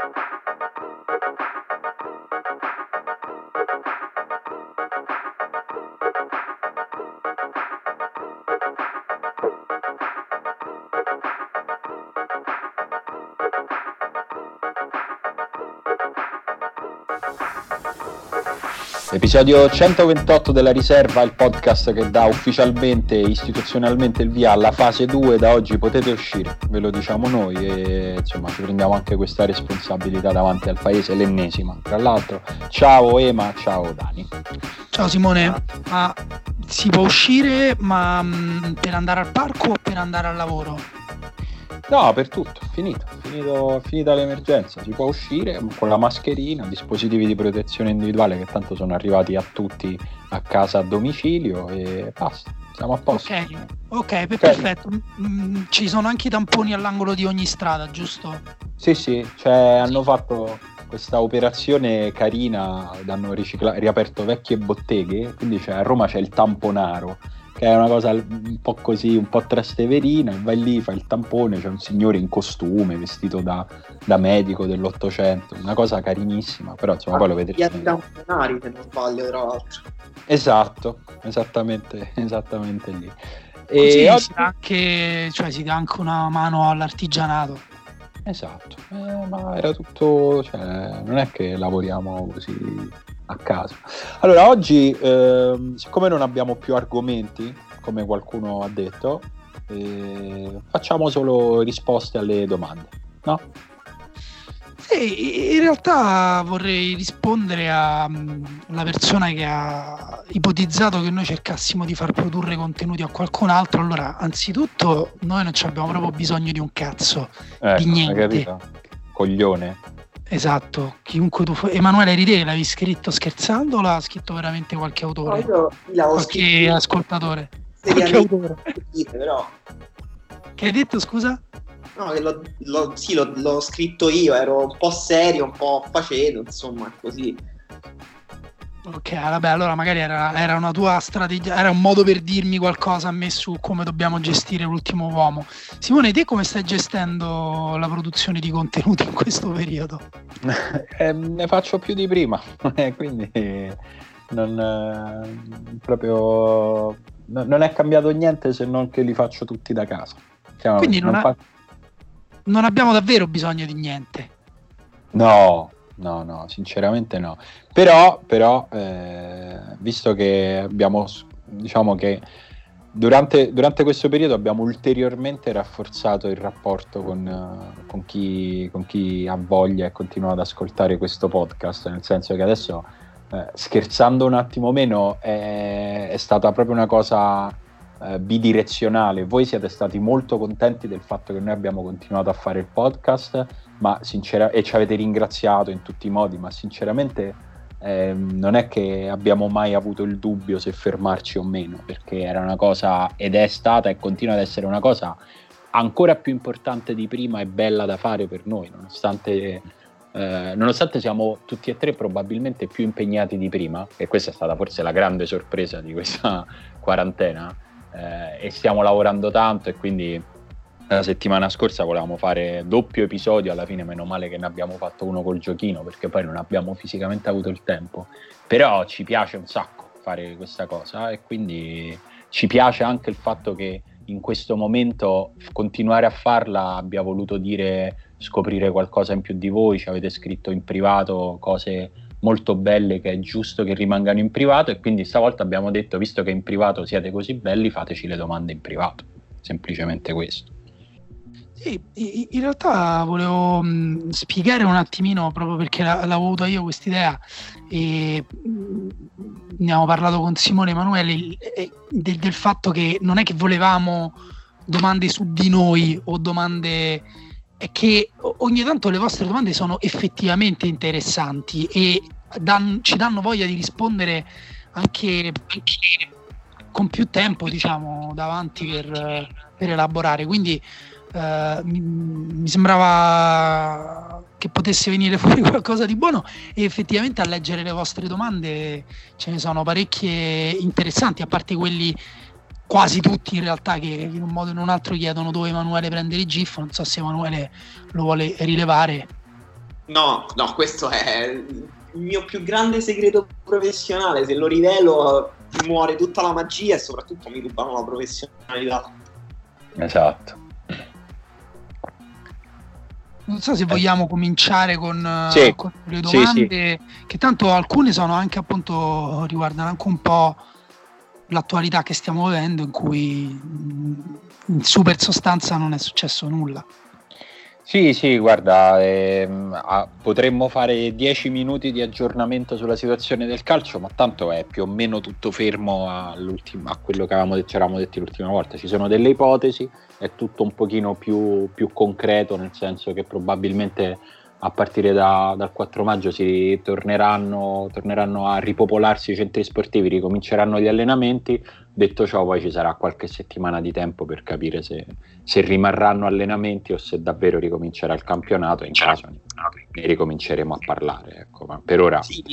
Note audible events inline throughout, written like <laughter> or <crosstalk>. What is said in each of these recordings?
thank you. Episodio 128 della riserva, il podcast che dà ufficialmente, istituzionalmente il via alla fase 2. Da oggi potete uscire, ve lo diciamo noi e insomma ci prendiamo anche questa responsabilità davanti al paese, l'ennesima. Tra l'altro, ciao Ema, ciao Dani. Ciao Simone, ma si può uscire ma mm, per andare al parco o per andare al lavoro? No, per tutto, finito, finito, finita l'emergenza, si può uscire con la mascherina, dispositivi di protezione individuale che tanto sono arrivati a tutti a casa a domicilio e basta, siamo a posto. Ok, okay, okay. perfetto. Mm, ci sono anche i tamponi all'angolo di ogni strada, giusto? Sì, sì, cioè, hanno fatto questa operazione carina, hanno ricicla- riaperto vecchie botteghe, quindi cioè, a Roma c'è il tamponaro che è una cosa un po' così, un po' trasteverina, vai lì, fai il tampone, c'è un signore in costume, vestito da, da medico dell'Ottocento, una cosa carinissima, però insomma ah, poi lo vedrete. Gli tamponari, se non sbaglio, tra l'altro. Esatto, esattamente, esattamente lì. E oggi... si, dà anche, cioè, si dà anche una mano all'artigianato. Esatto, eh, ma era tutto, cioè, non è che lavoriamo così a caso. Allora, oggi, eh, siccome non abbiamo più argomenti, come qualcuno ha detto, eh, facciamo solo risposte alle domande, no? Sì, in realtà vorrei rispondere alla mm, persona che ha ipotizzato che noi cercassimo di far produrre contenuti a qualcun altro. Allora, anzitutto, noi non abbiamo proprio bisogno di un cazzo, ecco, di niente. Coglione. Esatto, chiunque tu fai. Emanuele Ride l'avevi scritto scherzando o l'ha scritto veramente qualche autore? No, qualche scritto. ascoltatore? Qualche autore. Però. Che hai detto, scusa? No, che l'ho, l'ho, sì, l'ho, l'ho scritto io, ero un po' serio, un po' faceto, insomma, così. Ok, vabbè, allora magari era, era, una tua strategia, era un modo per dirmi qualcosa a me su come dobbiamo gestire l'ultimo uomo. Simone, te come stai gestendo la produzione di contenuti in questo periodo? <laughs> eh, ne faccio più di prima, <laughs> eh, quindi non, eh, proprio, non è cambiato niente se non che li faccio tutti da casa. Siamo, quindi non, non, ha, fa... non abbiamo davvero bisogno di niente. No, no, no, sinceramente no. Però, però eh, visto che abbiamo, diciamo che durante, durante, questo periodo abbiamo ulteriormente rafforzato il rapporto con, con, chi, con, chi, ha voglia e continua ad ascoltare questo podcast, nel senso che adesso, eh, scherzando un attimo meno, è, è stata proprio una cosa eh, bidirezionale. Voi siete stati molto contenti del fatto che noi abbiamo continuato a fare il podcast ma sincera- e ci avete ringraziato in tutti i modi, ma sinceramente eh, non è che abbiamo mai avuto il dubbio se fermarci o meno, perché era una cosa ed è stata e continua ad essere una cosa ancora più importante di prima e bella da fare per noi, nonostante, eh, nonostante siamo tutti e tre probabilmente più impegnati di prima, e questa è stata forse la grande sorpresa di questa <laughs> quarantena, eh, e stiamo lavorando tanto e quindi la settimana scorsa volevamo fare doppio episodio, alla fine meno male che ne abbiamo fatto uno col giochino perché poi non abbiamo fisicamente avuto il tempo, però ci piace un sacco fare questa cosa e quindi ci piace anche il fatto che in questo momento continuare a farla abbia voluto dire scoprire qualcosa in più di voi, ci avete scritto in privato cose molto belle che è giusto che rimangano in privato e quindi stavolta abbiamo detto visto che in privato siete così belli fateci le domande in privato, semplicemente questo. Sì, in realtà volevo mh, spiegare un attimino, proprio perché l'avevo avuta io questa idea e mh, ne abbiamo parlato con Simone Emanuele del, del, fatto che non è che volevamo domande su di noi o domande è che ogni tanto le vostre domande sono effettivamente interessanti e dan, ci danno voglia di rispondere anche, anche, con più tempo diciamo davanti per, per elaborare. Quindi Uh, mi, mi, sembrava che potesse venire fuori qualcosa di buono e effettivamente a leggere le vostre domande ce ne sono parecchie interessanti, a parte quelli quasi tutti in realtà che in un modo o in un altro chiedono dove Emanuele prende il GIF, non so se Emanuele lo vuole rilevare. No, no, questo è il mio più grande segreto professionale. Se lo rivelo, muore tutta la magia e soprattutto mi rubano la professionalità. Esatto. Non so se vogliamo cominciare con, Sì. con le domande, Sì, che tanto alcune sono anche appunto riguardano anche un po' l'attualità che stiamo vivendo, in cui mh, in super sostanza non è successo nulla. Sì, sì, guarda, ehm, ah, potremmo fare 10 minuti di aggiornamento sulla situazione del calcio, ma tanto è più o meno tutto fermo a quello che avevamo ci eravamo detti l'ultima volta. Ci sono delle ipotesi, è tutto un pochino più, più concreto, nel senso che probabilmente a partire da- dal 4 maggio si torneranno, torneranno a ripopolarsi i centri sportivi, ricominceranno gli allenamenti. Detto ciò, poi ci sarà qualche settimana di tempo per capire se, se rimarranno allenamenti o se davvero ricomincerà il campionato. In caso ne, ne ricominceremo a parlare. Ecco. Ma per ora, Sì,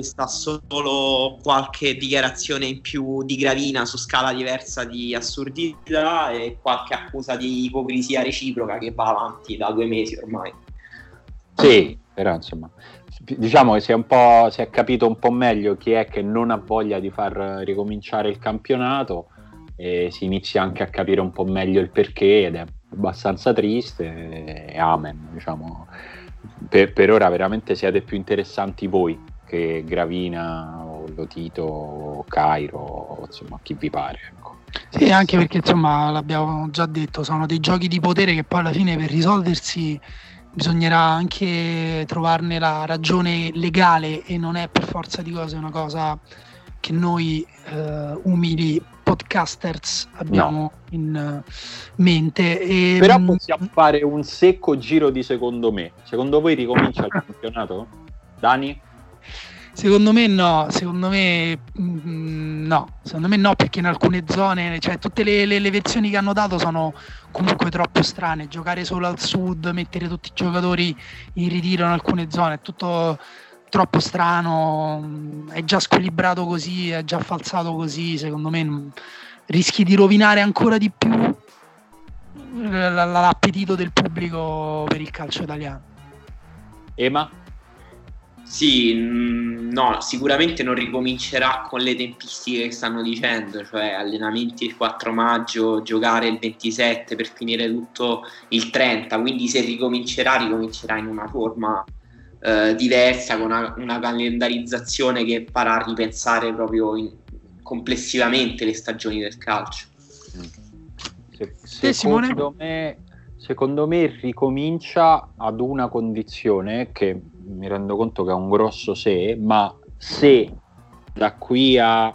sta solo qualche dichiarazione in più di Gravina su scala diversa di assurdità e qualche accusa di ipocrisia reciproca che va avanti da due mesi ormai. Sì, però insomma, diciamo che si è, si è capito un po' meglio chi è che non ha voglia di far ricominciare il campionato e si inizia anche a capire un po' meglio il perché ed è abbastanza triste e amen, diciamo. Per, per ora veramente siete più interessanti voi che Gravina o Lotito o Cairo, insomma, chi vi pare. Ecco. Sì, anche perché insomma l'abbiamo già detto, sono dei giochi di potere che poi alla fine per risolversi bisognerà anche trovarne la ragione legale e non è per forza di cose una cosa che noi eh, umili podcasters abbiamo in eh, mente. E, Però mh, possiamo fare un secco giro di secondo me. Secondo voi ricomincia il campionato? Dani? Secondo me no, secondo me mm, no, secondo me no perché in alcune zone, cioè tutte le, le- le versioni che hanno dato sono comunque troppo strane, giocare solo al sud, mettere tutti i giocatori in ritiro in alcune zone, è tutto troppo strano, mm, è già squilibrato così, è già falsato così, secondo me mm, rischi di rovinare ancora di più l'appetito del pubblico per il calcio italiano. Ema? Sì, no, sicuramente non ricomincerà con le tempistiche che stanno dicendo, cioè allenamenti il 4 maggio, giocare il 27 per finire tutto il 30, quindi se ricomincerà, ricomincerà in una forma eh, diversa, con una, una calendarizzazione che farà ripensare proprio in- complessivamente le stagioni del calcio. Se- secondo, me, secondo me ricomincia ad una condizione che mi rendo conto che è un grosso se, ma se. da qui a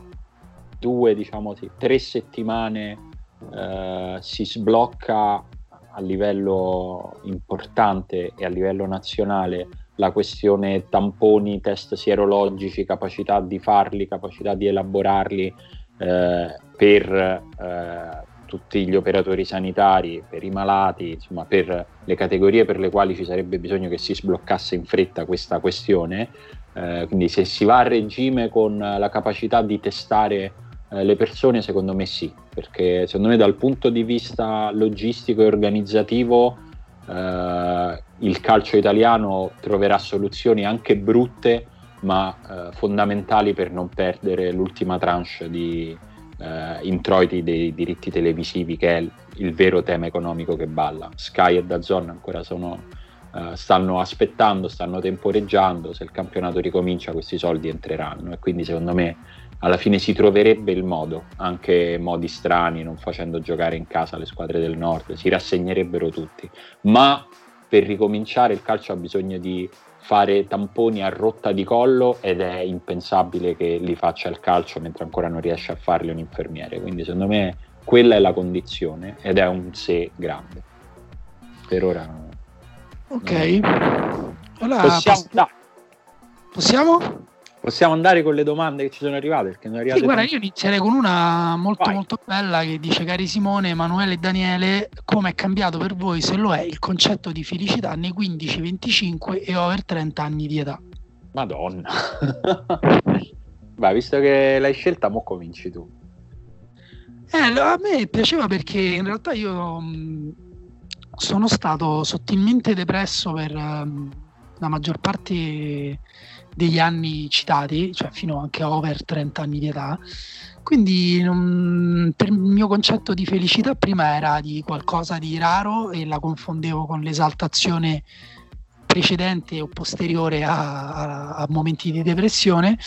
due, diciamo tre settimane eh, si sblocca a livello importante e a livello nazionale la questione tamponi, test sierologici, capacità di farli, capacità di elaborarli eh, per eh, tutti gli operatori sanitari, per i malati, insomma per le categorie per le quali ci sarebbe bisogno che si sbloccasse in fretta questa questione. Eh, quindi se si va a regime con la capacità di testare eh, le persone, secondo me sì, perché secondo me dal punto di vista logistico e organizzativo eh, il calcio italiano troverà soluzioni anche brutte, ma eh, fondamentali per non perdere l'ultima tranche di eh, introiti dei diritti televisivi, che è il, vero tema economico che balla. Sky e Dazon ancora sono, eh, stanno aspettando, stanno temporeggiando, se il campionato ricomincia questi soldi entreranno. E quindi secondo me alla fine si troverebbe il modo, anche modi strani, non facendo giocare in casa le squadre del nord, si rassegnerebbero tutti, ma per ricominciare il calcio ha bisogno di fare tamponi a rotta di collo ed è impensabile che li faccia il calcio mentre ancora non riesce a farli un infermiere, quindi secondo me quella è la condizione ed è un se grande. Per ora Ok, allora possiamo, poss- dai, possiamo? Possiamo andare con le domande che ci sono arrivate perché sono arrivate Sì, guarda, io inizierei con una molto Vai. molto bella che dice cari Simone, Emanuele e Daniele, come è cambiato per voi, se lo è, il concetto di felicità nei 15, 25 e over 30 anni di età? Madonna. <laughs> Beh, visto che l'hai scelta, mo cominci tu. Eh, a me piaceva perché in realtà io mh, sono stato sottilmente depresso per, ehm, la maggior parte degli anni citati, cioè fino anche a over 30 anni di età. Quindi non, per il mio concetto di felicità prima era di qualcosa di raro e la confondevo con l'esaltazione precedente o posteriore a, a, a momenti di depressione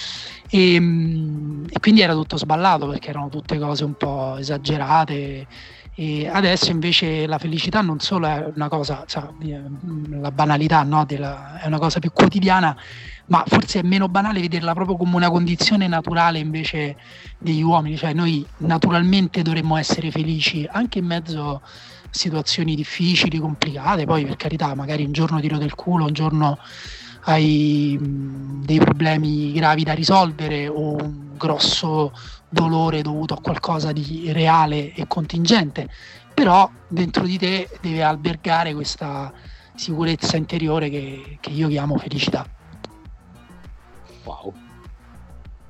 e, e, quindi era tutto sballato perché erano tutte cose un po' esagerate e adesso invece la felicità non solo è una cosa, cioè, la banalità no, della, è una cosa più quotidiana, ma forse è meno banale vederla proprio come una condizione naturale invece degli uomini, cioè noi naturalmente dovremmo essere felici anche in mezzo a situazioni difficili, complicate, poi per carità magari un giorno tiro del culo, un giorno hai dei problemi gravi da risolvere o un grosso dolore dovuto a qualcosa di reale e contingente, però dentro di te deve albergare questa sicurezza interiore che, che io chiamo felicità. Wow.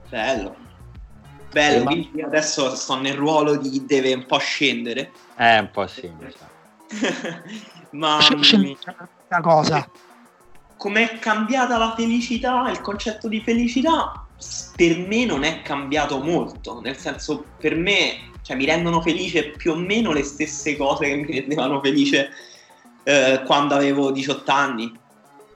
Bello. Bello, eh, quindi adesso sto nel ruolo di deve un po' scendere. Eh, un po' sì. <laughs> Ma una cosa. Com'è cambiata la felicità, il concetto di felicità? Per me non è cambiato molto, nel senso per me cioè, mi rendono felice più o meno le stesse cose che mi rendevano felice eh, quando avevo 18 anni,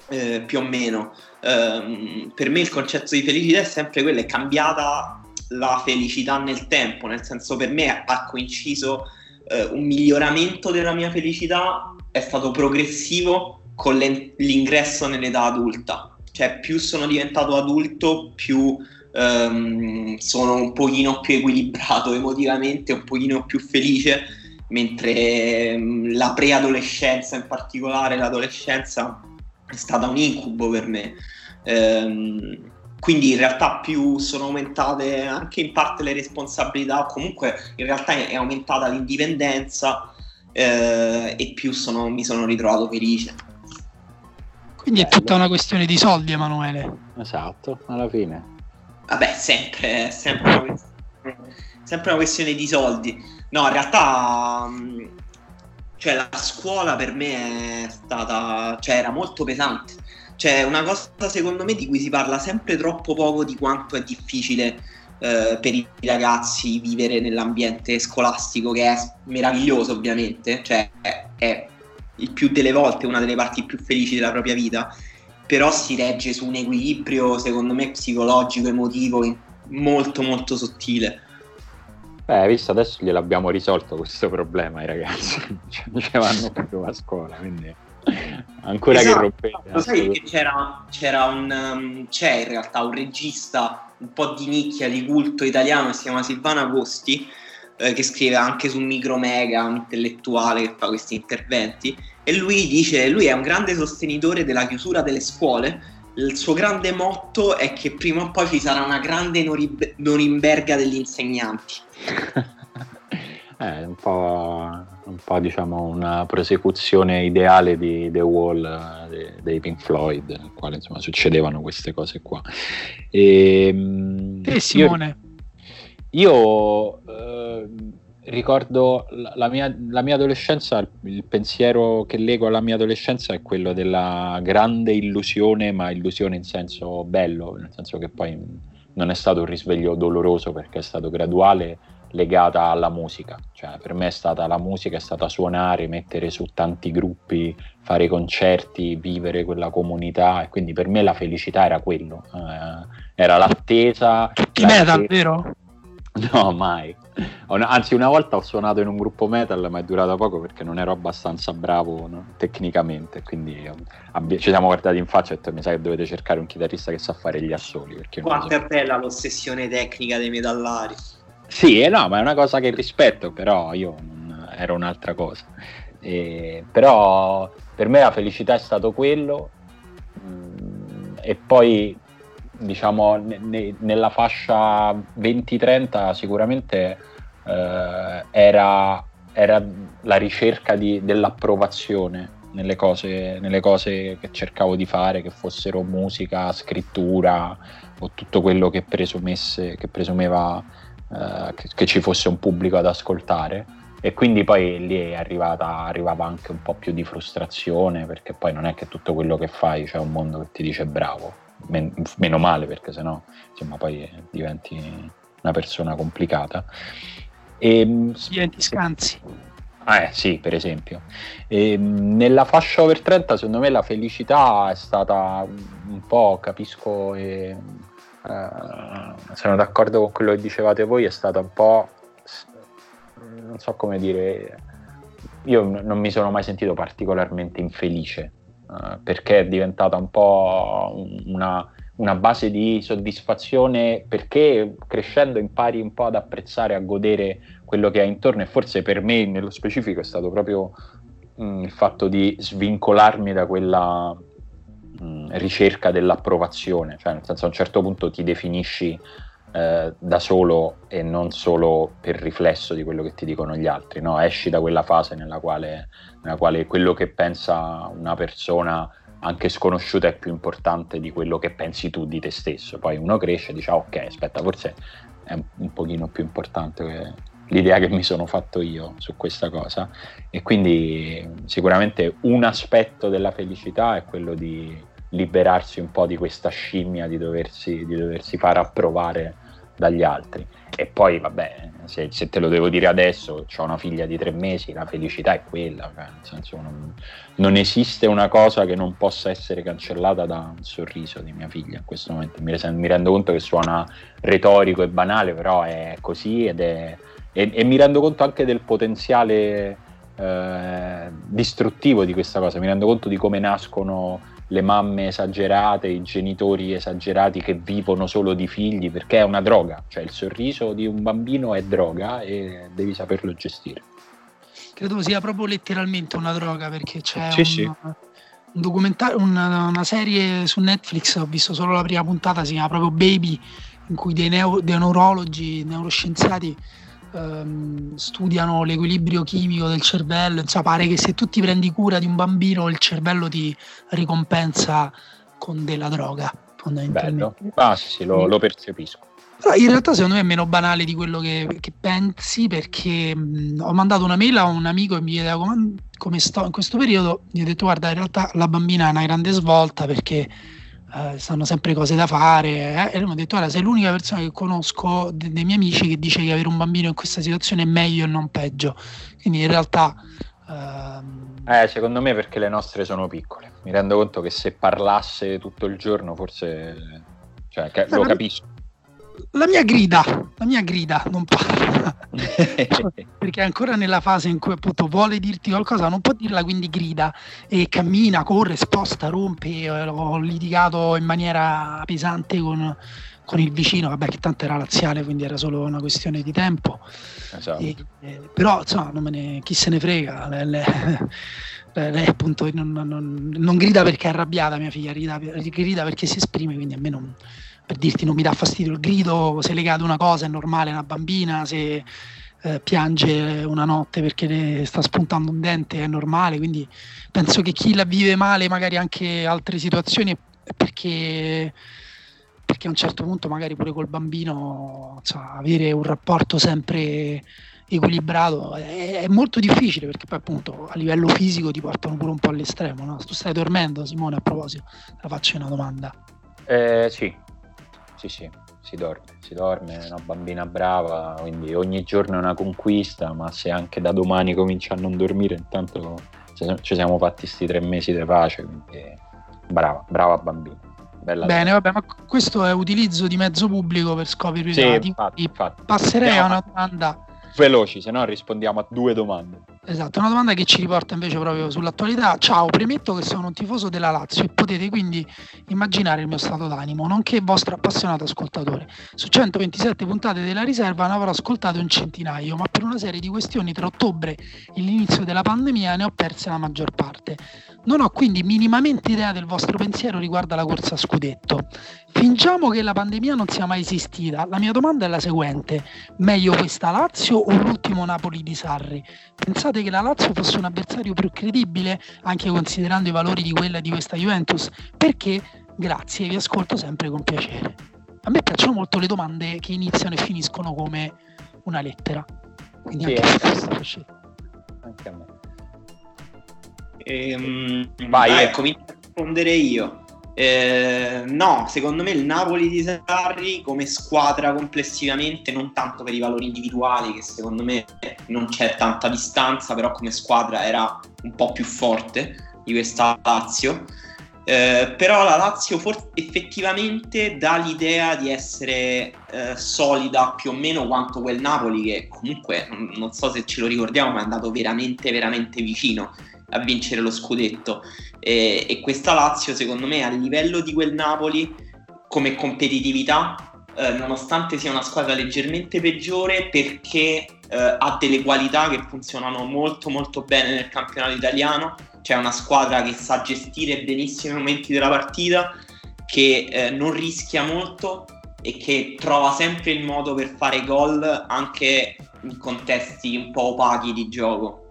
eh, più o meno. Eh, per me il concetto di felicità è sempre quello, è cambiata la felicità nel tempo, nel senso per me ha coinciso eh, un miglioramento della mia felicità, è stato progressivo con l'ingresso nell'età adulta cioè più sono diventato adulto, più um, sono un pochino più equilibrato <laughs> emotivamente, un pochino più felice, mentre um, la preadolescenza, in particolare l'adolescenza, è stata un incubo per me. Um, quindi in realtà più sono aumentate anche in parte le responsabilità, comunque in realtà è aumentata l'indipendenza eh, e più sono, mi sono ritrovato felice. Quindi è tutta una questione di soldi, Emanuele. Esatto, alla fine. Vabbè, sempre, sempre, una, questione, sempre una questione di soldi. No, in realtà, mm, cioè, la scuola per me è stata, cioè, era molto pesante. Cioè, una cosa secondo me di cui si parla sempre troppo poco di quanto è difficile eh, per i ragazzi vivere nell'ambiente scolastico, che è meraviglioso ovviamente, cioè è, è il più delle volte una delle parti più felici della propria vita, però si regge su un equilibrio, secondo me, psicologico, emotivo, molto molto sottile. Beh, visto adesso gliel'abbiamo risolto questo problema ai ragazzi, non ci vanno più a scuola, quindi ancora esatto, che rompete. Lo sai che c'era, c'era un, um, c'è in realtà un regista un po' di nicchia, di culto italiano, si chiama Silvano Agosti, eh, che scrive anche su Micromega, un intellettuale che fa questi interventi, e lui dice, lui è un grande sostenitore della chiusura delle scuole, il suo grande motto è che prima o poi ci sarà una grande Norib- Norimberga degli insegnanti. è <laughs> un po', un po', diciamo una prosecuzione ideale di The Wall eh, dei Pink Floyd, nel quale insomma succedevano queste cose qua. E, ehm, e Simone? Io, eh, ricordo la, mia, la, mia, adolescenza, il, pensiero che leggo alla mia adolescenza è quello della grande illusione, ma illusione in senso bello, nel senso che poi non è stato un risveglio doloroso perché è stato graduale legata alla musica, cioè per me è stata la musica, è stata suonare, mettere su tanti gruppi, fare concerti, vivere quella comunità e quindi per me la felicità era quello, eh, era l'attesa. Tutti metal, vero? No, mai. Anzi, una volta ho suonato in un gruppo metal, ma è durato poco perché non ero abbastanza bravo no? tecnicamente. Quindi abbi- ci siamo guardati in faccia e ho detto: Mi sa che dovete cercare un chitarrista che sa fare gli assoli. Quanto so. è bella l'ossessione tecnica dei metallari. Sì, eh, no, ma è una cosa che rispetto, però io non, ero un'altra cosa. E, però per me la felicità è stato quello. Mm, e poi diciamo ne, nella fascia 20-30 sicuramente eh, era, era, la ricerca di, dell'approvazione nelle cose, nelle cose che cercavo di fare, che fossero musica, scrittura o tutto quello che, presumesse, che presumeva eh, che, che, ci fosse un pubblico ad ascoltare. e quindi poi lì è arrivata, arrivava anche un po' più di frustrazione perché poi non è che tutto quello che fai c'è un mondo che ti dice bravo, Men- meno male perché sennò insomma poi diventi una persona complicata. E, diventi scanzi. Ah, eh, sì, per esempio. E, nella fascia over 30 secondo me la felicità è stata un po', capisco, e, eh, sono d'accordo con quello che dicevate voi, è stata un po' non so come dire, io non mi sono mai sentito particolarmente infelice uh, perché è diventata un po' una, una, base di soddisfazione perché crescendo impari un po' ad apprezzare, a godere quello che hai intorno e forse per me nello specifico è stato proprio mh, mm, il fatto di svincolarmi da quella mh, mm, ricerca dell'approvazione, cioè nel senso a un certo punto ti definisci eh, da solo e non solo per riflesso di quello che ti dicono gli altri, no? esci da quella fase nella quale, nella quale quello che pensa una persona anche sconosciuta è più importante di quello che pensi tu di te stesso. Poi uno cresce e dice: ah, Ok, aspetta, forse è un, pochino più importante l'idea che mi sono fatto io su questa cosa. E quindi sicuramente un aspetto della felicità è quello di liberarsi un po' di questa scimmia di doversi, di doversi far approvare dagli altri. E poi, vabbè, se, se, te lo devo dire adesso, ho una figlia di tre mesi, la felicità è quella, cioè, nel senso non, non, esiste una cosa che non possa essere cancellata da un sorriso di mia figlia in questo momento. Mi, mi rendo conto che suona retorico e banale, però è così ed è, e, e mi rendo conto anche del potenziale eh, distruttivo di questa cosa, mi rendo conto di come nascono le mamme esagerate, i genitori esagerati che vivono solo di figli, perché è una droga, cioè il sorriso di un bambino è droga e devi saperlo gestire. Credo sia proprio letteralmente una droga perché c'è sì, un, sì. un documentario, una, una, serie su Netflix, ho visto solo la prima puntata, si chiama proprio Baby, in cui dei, neo, dei neurologi, neuroscienziati ehm, studiano l'equilibrio chimico del cervello, insomma pare che se tu ti prendi cura di un bambino il cervello ti ricompensa con della droga fondamentalmente. Bello. Ah sì, sì lo, lo percepisco. Però in realtà secondo me è meno banale di quello che, che pensi perché mh, ho mandato una mail a un amico e mi chiedeva come, come, sto in questo periodo, gli ho detto guarda in realtà la bambina è una grande svolta perché eh, stanno sempre cose da fare eh? e lui mi ha detto guarda sei l'unica persona che conosco de- dei miei amici che dice che avere un bambino in questa situazione è meglio e non peggio. Quindi in realtà ehm... eh, secondo me perché le nostre sono piccole. Mi rendo conto che se parlasse tutto il giorno forse cioè, lo capisco la mia grida, la mia grida non parla <laughs> perché è ancora nella fase in cui appunto vuole dirti qualcosa, non può dirla quindi grida e cammina, corre, sposta, rompe. Ho litigato in maniera pesante con, con il vicino, vabbè che tanto era laziale quindi era solo una questione di tempo. Esatto. E, eh, però insomma, ne, chi se ne frega. Le, le, lei appunto non, non, non, grida perché è arrabbiata mia figlia, grida, grida perché si esprime, quindi a me non, per dirti non mi dà fastidio il grido, se legate una cosa è normale, una bambina, se eh, piange una notte perché sta spuntando un dente è normale, quindi penso che chi la vive male, magari anche altre situazioni, perché, perché a un certo punto magari pure col bambino cioè, avere un rapporto sempre equilibrato è, è, molto difficile perché poi appunto a livello fisico ti portano pure un po' all'estremo. No? Tu stai dormendo Simone a proposito, la faccio una domanda. Eh, sì, sì, sì, si dorme, si dorme, è una bambina brava, quindi ogni giorno è una conquista, ma se anche da domani comincia a non dormire, intanto ci siamo fatti questi tre mesi di pace, quindi brava, brava bambina. Bella Bene, vabbè, ma questo è utilizzo di mezzo pubblico per scopi privati. Sì, infatti, infatti. Passerei a una domanda veloci, se no rispondiamo a due domande. Esatto, una domanda che ci riporta invece proprio sull'attualità. Ciao, premetto che sono un tifoso della Lazio e potete quindi immaginare il mio stato d'animo, nonché vostro appassionato ascoltatore. Su 127 puntate della riserva ne avrò ascoltate un centinaio, ma per una serie di questioni tra ottobre e l'inizio della pandemia ne ho perse la maggior parte. Non ho quindi minimamente idea del vostro pensiero riguardo alla corsa a scudetto. Fingiamo che la pandemia non sia mai esistita. La mia domanda è la seguente: meglio questa Lazio o l'ultimo Napoli di Sarri? Pensate che la Lazio fosse un avversario più credibile, anche considerando i valori di quella di questa Juventus? Perché? Grazie, vi ascolto sempre con piacere. A me piacciono molto le domande che iniziano e finiscono come una lettera. Quindi sì, anche, anche, anche a me. Ehm, Vai, ah, ecco, mi rispondere io. Eh, no, secondo me il Napoli di Sarri come squadra complessivamente, non tanto per i valori individuali, che secondo me non c'è tanta distanza, però come squadra era un po' più forte di questa Lazio. Eh, però la Lazio for- effettivamente dà l'idea di essere eh, solida più o meno quanto quel Napoli che comunque non so se ce lo ricordiamo ma è andato veramente veramente vicino a vincere lo scudetto. E, e questa Lazio secondo me a livello di quel Napoli come competitività eh, nonostante sia una squadra leggermente peggiore perché eh, ha delle qualità che funzionano molto molto bene nel campionato italiano. C'è una squadra che sa gestire benissimo i momenti della partita che eh, non rischia molto e che trova sempre il modo per fare gol anche in contesti un po' opachi di gioco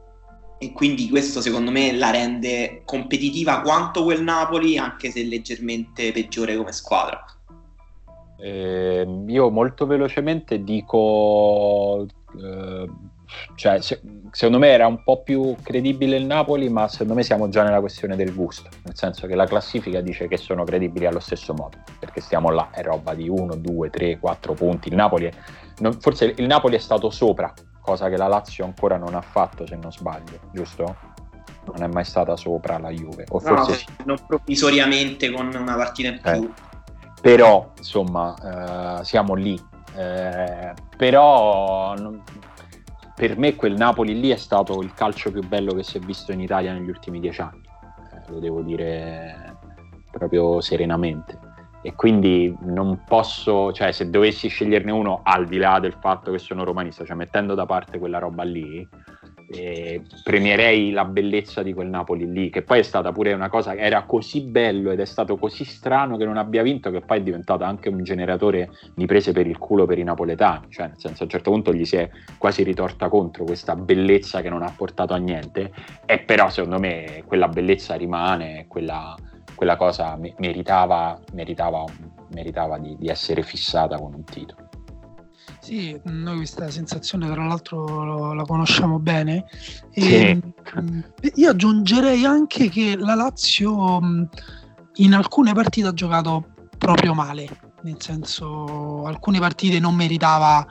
e quindi questo secondo me la rende competitiva quanto quel Napoli anche se leggermente peggiore come squadra. Eh, io molto velocemente dico eh, cioè, se, secondo me era un po' più credibile il Napoli ma secondo me siamo già nella questione del gusto. Nel senso che la classifica dice che sono credibili allo stesso modo perché stiamo là è roba di 1, 2, 3, 4 punti. Il Napoli è, non, forse il Napoli è stato sopra cosa che la Lazio ancora non ha fatto se non sbaglio, giusto? Non è mai stata sopra la Juve, o forse no, sì. non provvisoriamente con una partita in più. Eh. Però, insomma, eh, siamo lì. Eh, però non, per me quel Napoli lì è stato il calcio più bello che si è visto in Italia negli ultimi dieci anni, eh, lo devo dire proprio serenamente e quindi non posso, cioè se dovessi sceglierne uno al di là del fatto che sono romanista, cioè mettendo da parte quella roba lì, eh, premierei la bellezza di quel Napoli lì, che poi è stata pure una cosa che era così bello ed è stato così strano che non abbia vinto, che poi è diventato anche un generatore di prese per il culo per i napoletani, cioè nel senso a un certo punto gli si è quasi ritorta contro questa bellezza che non ha portato a niente, e però secondo me quella bellezza rimane, quella quella cosa meritava, meritava, meritava di, di, essere fissata con un titolo. Sì, noi questa sensazione tra l'altro la conosciamo bene. E, sì. Io aggiungerei anche che la Lazio in alcune partite ha giocato proprio male, nel senso alcune partite non meritava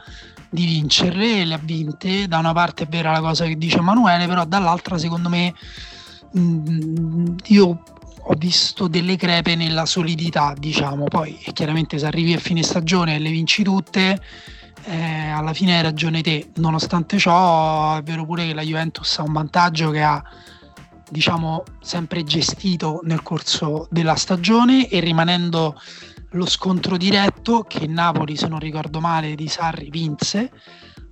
di vincerle le ha vinte. Da una parte è vera la cosa che dice Emanuele, però dall'altra secondo me io ho visto delle crepe nella solidità, diciamo. Poi chiaramente se arrivi a fine stagione e le vinci tutte, eh, alla fine hai ragione te. Nonostante ciò, è vero pure che la Juventus ha un vantaggio che ha diciamo sempre gestito nel corso della stagione e rimanendo lo scontro diretto che Napoli, se non ricordo male, di Sarri vinse.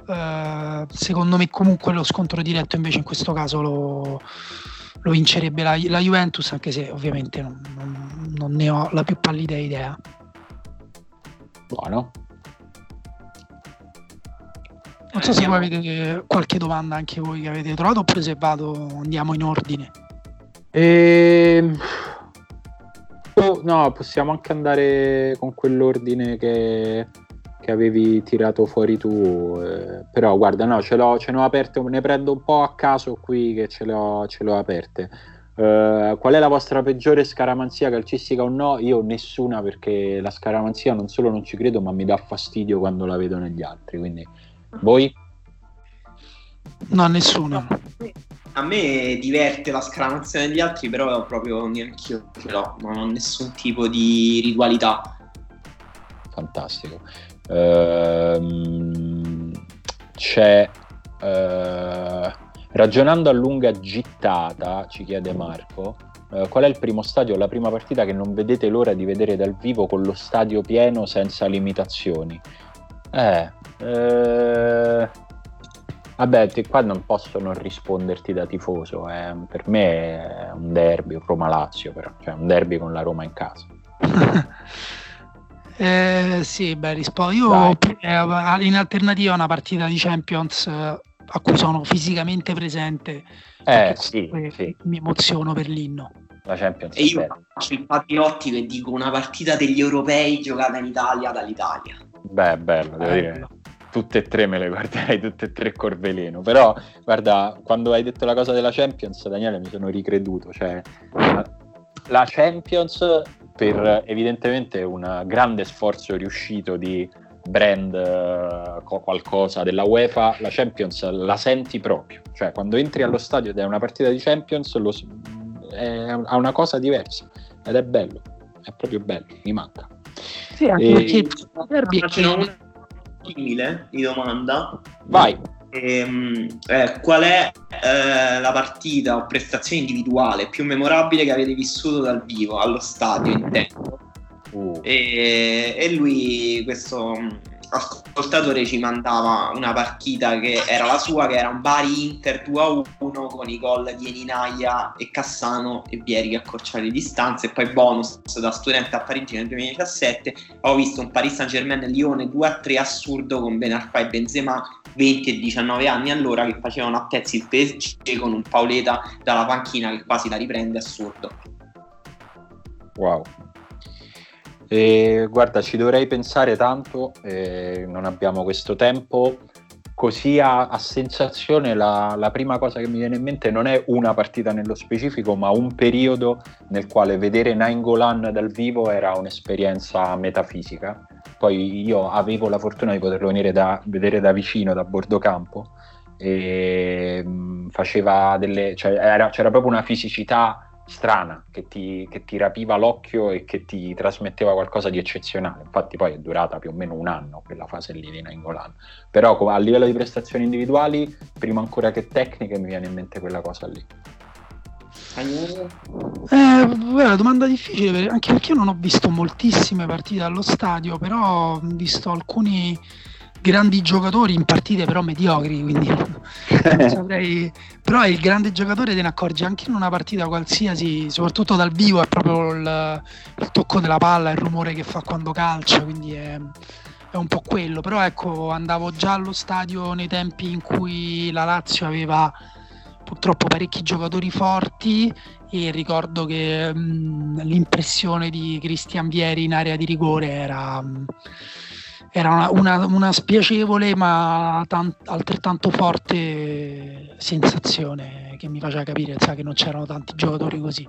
Uh, secondo me comunque lo scontro diretto invece in questo caso lo, lo vincerebbe la, la Juventus, anche se ovviamente non, non, non, ne ho la più pallida idea. Buono. Non so se voi avete qualche domanda anche voi che avete trovato oppure se vado andiamo in ordine. Ehm... Oh, no, possiamo anche andare con quell'ordine che, che avevi tirato fuori tu. Eh, però guarda, no, ce l'ho, ce l'ho aperte, ne prendo un po' a caso qui che ce l'ho, ce l'ho aperte. Uh, qual è la vostra peggiore scaramanzia calcistica o no? Io nessuna perché la scaramanzia non solo non ci credo, ma mi dà fastidio quando la vedo negli altri. Quindi voi? No, nessuna. A me diverte la scaramanzia negli altri, però proprio neanche ce l'ho, non ho nessun tipo di ritualità. Fantastico. Ehm, c'è uh, ragionando a lunga gittata, ci chiede Marco, uh, qual è il primo stadio, la prima partita che non vedete l'ora di vedere dal vivo con lo stadio pieno senza limitazioni? Eh, eh vabbè, qua non posso non risponderti da tifoso, eh. per me è un derby, Roma-Lazio però, cioè un derby con la Roma in casa. <laughs> Eh, sì, beh, rispondo. Io eh, in alternativa una partita di Champions eh, a cui sono fisicamente presente. Eh, sì, sì. Mi emoziono per l'inno. La Champions. E io faccio il patriottico e dico una partita degli europei giocata in Italia dall'Italia. Beh, bello, devo dire. tutte e tre me le guarderei tutte e tre Corveleno. Però, guarda, quando hai detto la cosa della Champions, Daniele, mi sono ricreduto. Cioè, la Champions, per evidentemente un grande sforzo riuscito di brand uh, qualcosa della UEFA, la Champions la senti proprio. Cioè, quando entri allo stadio ed è una partita di Champions, lo, è, ha una cosa diversa ed è bello, è proprio bello, mi manca. Sì, anche e... perché il derby è che simile di domanda. Vai. Ehm, eh, qual è eh, la partita o prestazione individuale più memorabile che avete vissuto dal vivo, allo stadio, intendo? Uh. E, e lui, questo ascoltatore ci mandava una partita che era la sua, che era un Bari Inter 2 a 1 con i gol di Eninaia e Cassano e Bieri che accorciano le distanze e poi bonus da studente a Parigi nel 2017 ho visto un Paris Saint Germain Lione 2 a 3 assurdo con Ben Arfa e Benzema 20 e 19 anni allora che facevano a pezzi il PSG con un Paoleta dalla panchina che quasi la riprende assurdo wow e, guarda, ci dovrei pensare tanto, eh, non abbiamo questo tempo. Così a, a sensazione la, la, prima cosa che mi viene in mente non è una partita nello specifico, ma un periodo nel quale vedere Nainggolan dal vivo era un'esperienza metafisica. Poi io avevo la fortuna di poterlo venire da, vedere da vicino, da bordo campo, e mm, faceva delle, cioè era, c'era proprio una fisicità strana che ti, che ti, rapiva l'occhio e che ti trasmetteva qualcosa di eccezionale. Infatti, poi è durata più o meno un anno quella fase lì di Nainggolan. Però a livello di prestazioni individuali, prima ancora che tecniche, mi viene in mente quella cosa lì. Eh, una domanda difficile anche perché io non ho visto moltissime partite allo stadio, però ho visto alcuni grandi giocatori in partite però mediocri, quindi <laughs> saprei... però il grande giocatore te ne accorgi anche in una partita qualsiasi, soprattutto dal vivo, è proprio il, il tocco della palla, il rumore che fa quando calcia, quindi è, è un po' quello, però ecco andavo già allo stadio nei tempi in cui la Lazio aveva purtroppo parecchi giocatori forti e ricordo che mh, l'impressione di Cristian Vieri in area di rigore era... Mh, era una, una, una spiacevole ma tant- altrettanto forte sensazione che mi faceva capire sa, che non c'erano tanti giocatori così.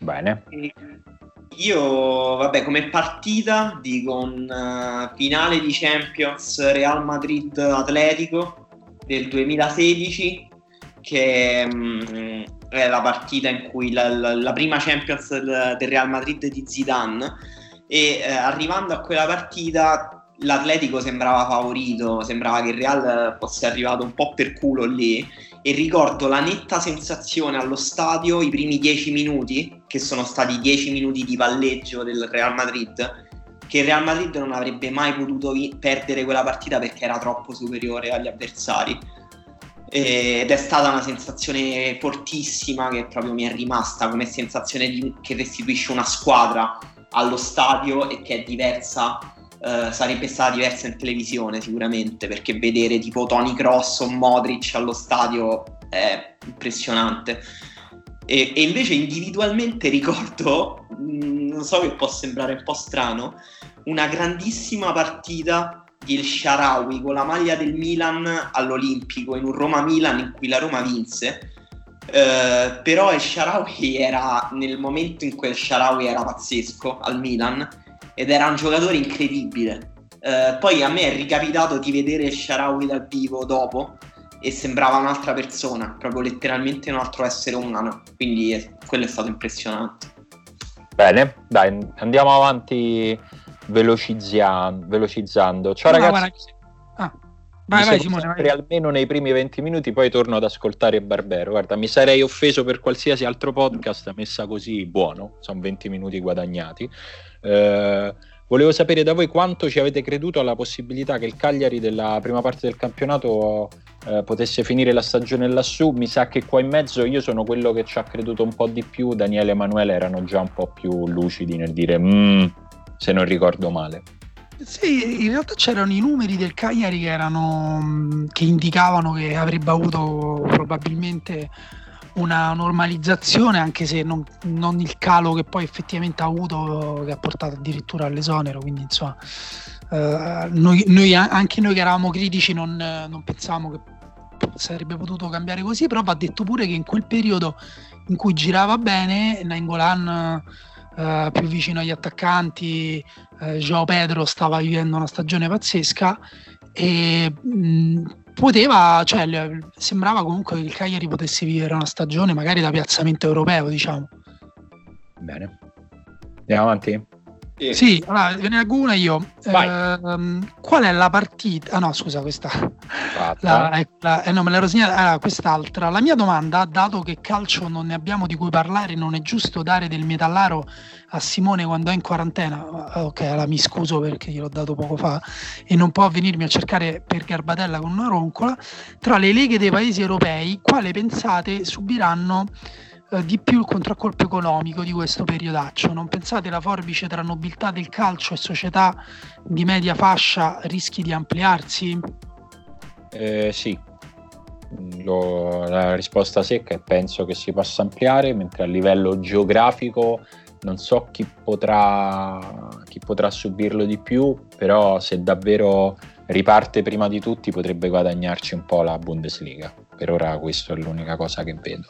Bene. Io, vabbè, come partita dico un uh, finale di Champions Real Madrid Atletico del 2016 che um, è la partita in cui la, la, la prima Champions del, del Real Madrid di Zidane e eh, arrivando a quella partita l'Atletico sembrava favorito, sembrava che il Real fosse arrivato un po' per culo lì e ricordo la netta sensazione allo stadio i primi dieci minuti, che sono stati dieci minuti di palleggio del Real Madrid, che il Real Madrid non avrebbe mai potuto vi- perdere quella partita perché era troppo superiore agli avversari. Ed è stata una sensazione fortissima che proprio mi è rimasta come sensazione di- che restituisce una squadra allo stadio e che è diversa Uh, sarebbe stata diversa in televisione sicuramente perché vedere tipo Tony Cross o Modric allo stadio è impressionante. E, e invece individualmente ricordo mh, mm, non so che può sembrare un po' strano una grandissima partita di El Sharawi con la maglia del Milan all'Olimpico in un Roma-Milan in cui la Roma vinse Uh, però El Sharawi era nel momento in cui El Sharawi era pazzesco al Milan ed era un giocatore incredibile. Uh, poi a me è ricapitato di vedere El Sharawi dal vivo dopo e sembrava un'altra persona, proprio letteralmente un altro essere umano, quindi eh, quello è stato impressionante. Bene, dai, andiamo avanti velocizzando. velocizzando. Ciao no, ragazzi. Guarda, Vai, vai, Simone, vai. almeno nei primi 20 minuti, poi torno ad ascoltare Barbero. Guarda, mi sarei offeso per qualsiasi altro podcast messa così buono, sono 20 minuti guadagnati. Eh, volevo sapere da voi quanto ci avete creduto alla possibilità che il Cagliari della prima parte del campionato eh, potesse finire la stagione lassù. Mi sa che qua in mezzo io sono quello che ci ha creduto un po' di più. Daniele e Emanuele erano già un po' più lucidi nel dire mm, se non ricordo male. Sì, in realtà c'erano i numeri del Cagliari che, erano, che indicavano che avrebbe avuto probabilmente una normalizzazione, anche se non, non, il calo che poi effettivamente ha avuto, che ha portato addirittura all'esonero. Quindi, insomma, Uh, noi, noi, anche noi che eravamo critici non, non pensavamo che sarebbe potuto cambiare così, però va detto pure che in quel periodo in cui girava bene, Nainggolan uh, più vicino agli attaccanti, uh, Joao Pedro stava vivendo una stagione pazzesca e mh, poteva, cioè sembrava comunque che il Cagliari potesse vivere una stagione magari da piazzamento europeo, diciamo. Bene. Andiamo avanti? Sì, sì allora ve ne leggo una io. Eh, qual è la partita? Ah no, scusa, questa. La, la, eh, no, me l'ero segnata. Allora, quest'altra. La mia domanda, dato che calcio non ne abbiamo di cui parlare, non è giusto dare del metallaro a Simone quando è in quarantena? Ah, ok, allora mi scuso perché gliel'ho dato poco fa e non può venirmi a cercare per Garbatella con una roncola. Tra le leghe dei paesi europei, quale pensate subiranno eh, di più il contraccolpo economico di questo periodaccio. Non pensate la forbice tra nobiltà del calcio e società di media fascia rischi di ampliarsi? Eh, sì, Lo, la risposta secca è penso che si possa ampliare, mentre a livello geografico non so chi potrà, chi potrà subirlo di più, però se davvero riparte prima di tutti potrebbe guadagnarci un po' la Bundesliga. Per ora questa è l'unica cosa che vedo.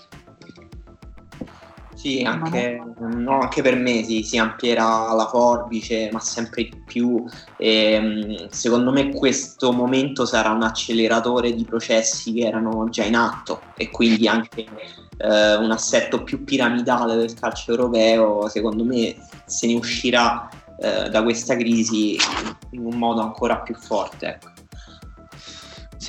Sì, anche, no, anche, per me sì, si amplierà la forbice, ma sempre di più. E, ehm, secondo me questo momento sarà un acceleratore di processi che erano già in atto e quindi anche eh, un assetto più piramidale del calcio europeo, secondo me se ne uscirà eh, da questa crisi in un modo ancora più forte. Ecco.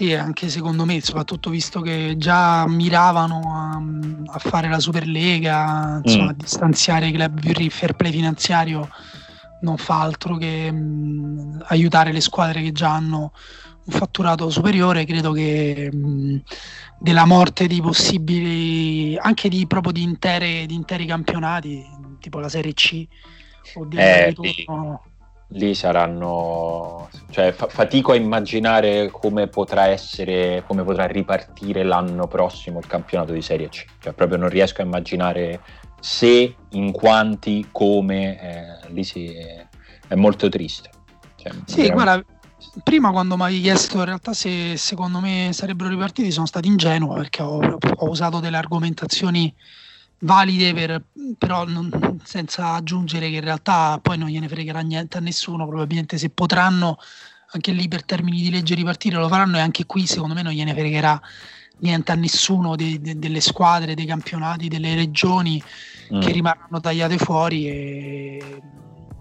Sì, anche secondo me, soprattutto visto che già miravano a, a fare la Superlega, insomma, mm. a distanziare i club più fair play finanziario, non fa altro che mh, aiutare le squadre che già hanno un fatturato superiore. Credo che mh, della morte di possibili, anche di, proprio di, intere, di interi campionati, tipo la Serie C o di eh, ritorno, lì saranno cioè fa- fatico a immaginare come potrà essere come potrà ripartire l'anno prossimo il campionato di Serie C. Cioè proprio non riesco a immaginare se, in quanti, come eh, lì si, è, molto triste. Cioè, sì veramente... guarda prima quando mi hai chiesto in realtà se secondo me sarebbero ripartiti sono stato ingenuo perché ho, ho usato delle argomentazioni valide per, però non, senza aggiungere che in realtà poi non gliene fregherà niente a nessuno probabilmente se potranno anche lì per termini di legge ripartire lo faranno e anche qui secondo me non gliene fregherà niente a nessuno de, de, delle squadre, dei campionati, delle regioni mm. che rimarranno tagliate fuori e,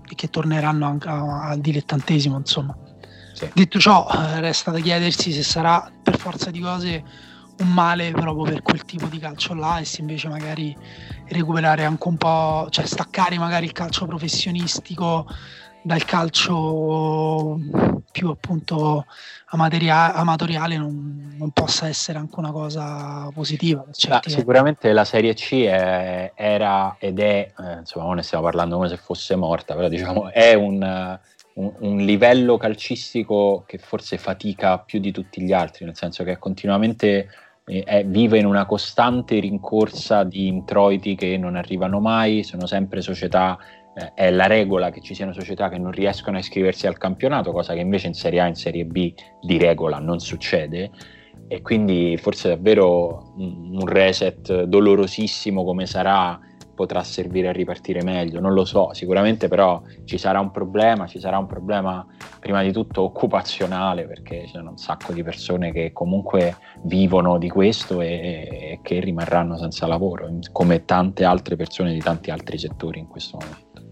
e che torneranno anche al dilettantesimo insomma sì. detto ciò eh, resta da chiedersi se sarà per forza di cose un male proprio per quel tipo di calcio là e se invece magari recuperare anche un po', cioè staccare magari il calcio professionistico dal calcio più appunto amateria- amatoriale non, non, possa essere anche una cosa positiva. Ah, sicuramente la Serie C è, era ed è, eh, insomma non ne stiamo parlando come se fosse morta, però diciamo è un, un, un, livello calcistico che forse fatica più di tutti gli altri, nel senso che è continuamente è, vive in una costante rincorsa di introiti che non arrivano mai, sono sempre società, eh, è la regola che ci siano società che non riescono a iscriversi al campionato, cosa che invece in Serie A e in Serie B di regola non succede. E quindi forse davvero un reset dolorosissimo come sarà potrà servire a ripartire meglio, non lo so, sicuramente però ci sarà un problema, ci sarà un problema prima di tutto occupazionale perché ci sono un sacco di persone che comunque vivono di questo e, e che rimarranno senza lavoro, come tante altre persone di tanti altri settori in questo momento.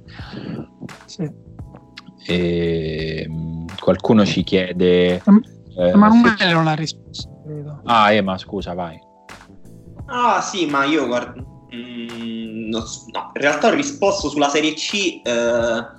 Sì. E, qualcuno ci chiede... Eh, ma non se... non ha risposto. Credo. Ah, eh, ma scusa, vai. Ah sì, ma io guardo Mm, no, no, in realtà ho risposto sulla Serie C. Eh,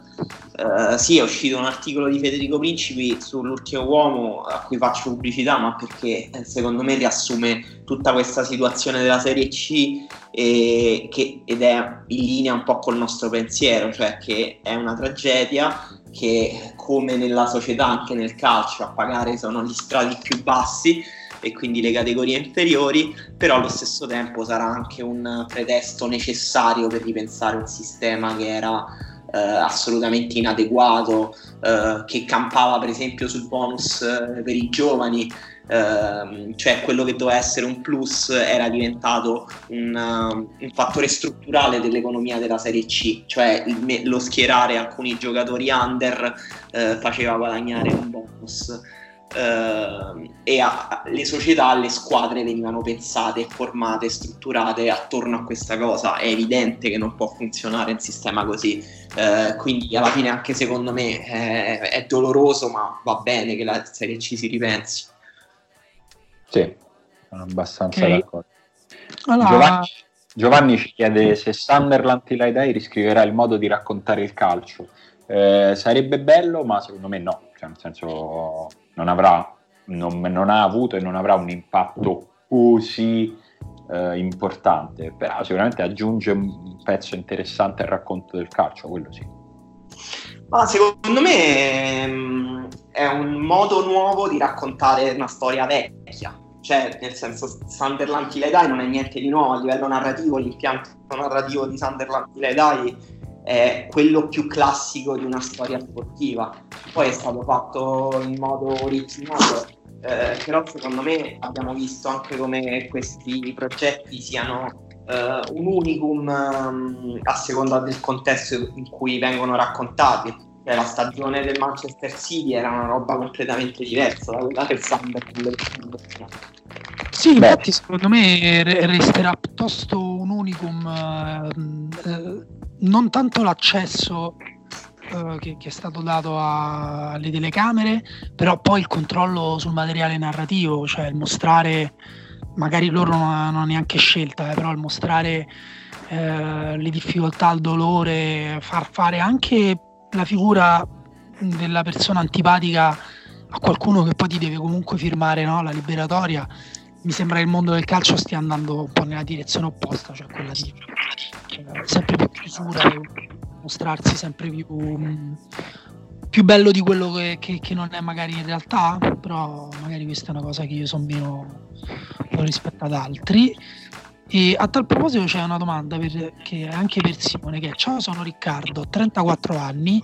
eh, sì, è uscito un articolo di Federico Principi sull'ultimo uomo a cui faccio pubblicità, ma perché eh, secondo me riassume tutta questa situazione della Serie C e, che, ed è in linea un po' col nostro pensiero, cioè che è una tragedia che come nella società, anche nel calcio, a pagare sono gli strati più bassi e quindi le categorie inferiori, però allo stesso tempo sarà anche un pretesto necessario per ripensare un sistema che era eh, assolutamente inadeguato, eh, che campava per esempio sul bonus eh, per i giovani, ehm, cioè quello che doveva essere un plus era diventato un, uh, un fattore strutturale dell'economia della Serie C, cioè il, lo schierare alcuni giocatori under uh, faceva guadagnare un bonus. Uh, e a, le società, le squadre venivano pensate, formate, strutturate attorno a questa cosa. È evidente che non può funzionare un sistema così. Uh, quindi alla fine anche secondo me è, è, doloroso, ma va bene che la Serie C si ripensi. Sì, sono abbastanza okay. d'accordo. Allora... Giovanni, Giovanni, ci chiede se Sunderland Till Dai riscriverà il modo di raccontare il calcio. Eh, sarebbe bello, ma secondo me no. Cioè, nel senso non avrà, non, non ha avuto e non avrà un impatto così eh, importante, però sicuramente aggiunge un pezzo interessante al racconto del calcio, quello sì. Ma secondo me ehm, è un modo nuovo di raccontare una storia vecchia, cioè nel senso Sunderland Kiledai non è niente di nuovo a livello narrativo, l'impianto narrativo di Sunderland Kiledai è quello più classico di una storia sportiva. Poi è stato fatto in modo originale, eh, però secondo me abbiamo visto anche come questi progetti siano eh, un unicum um, a seconda del contesto in cui vengono raccontati. Cioè, la stagione del Manchester City era una roba completamente diversa da quella del Sunderland. Sì, infatti secondo me resterà piuttosto un unicum. Uh, uh, non tanto l'accesso uh, che, che, è stato dato a, alle telecamere, però poi il controllo sul materiale narrativo, cioè il mostrare, magari loro non hanno neanche scelta, eh, però il mostrare eh, le difficoltà, il dolore, far fare anche la figura della persona antipatica a qualcuno che poi ti deve comunque firmare no? la liberatoria mi sembra che il mondo del calcio stia andando un po' nella direzione opposta, cioè quella di sempre più chiusura e mostrarsi sempre più, mm, più bello di quello che, che, che, non è magari in realtà, però magari questa è una cosa che io sono meno rispetto ad altri. E a tal proposito c'è una domanda per, che è anche per Simone che è ciao sono Riccardo, ho 34 anni,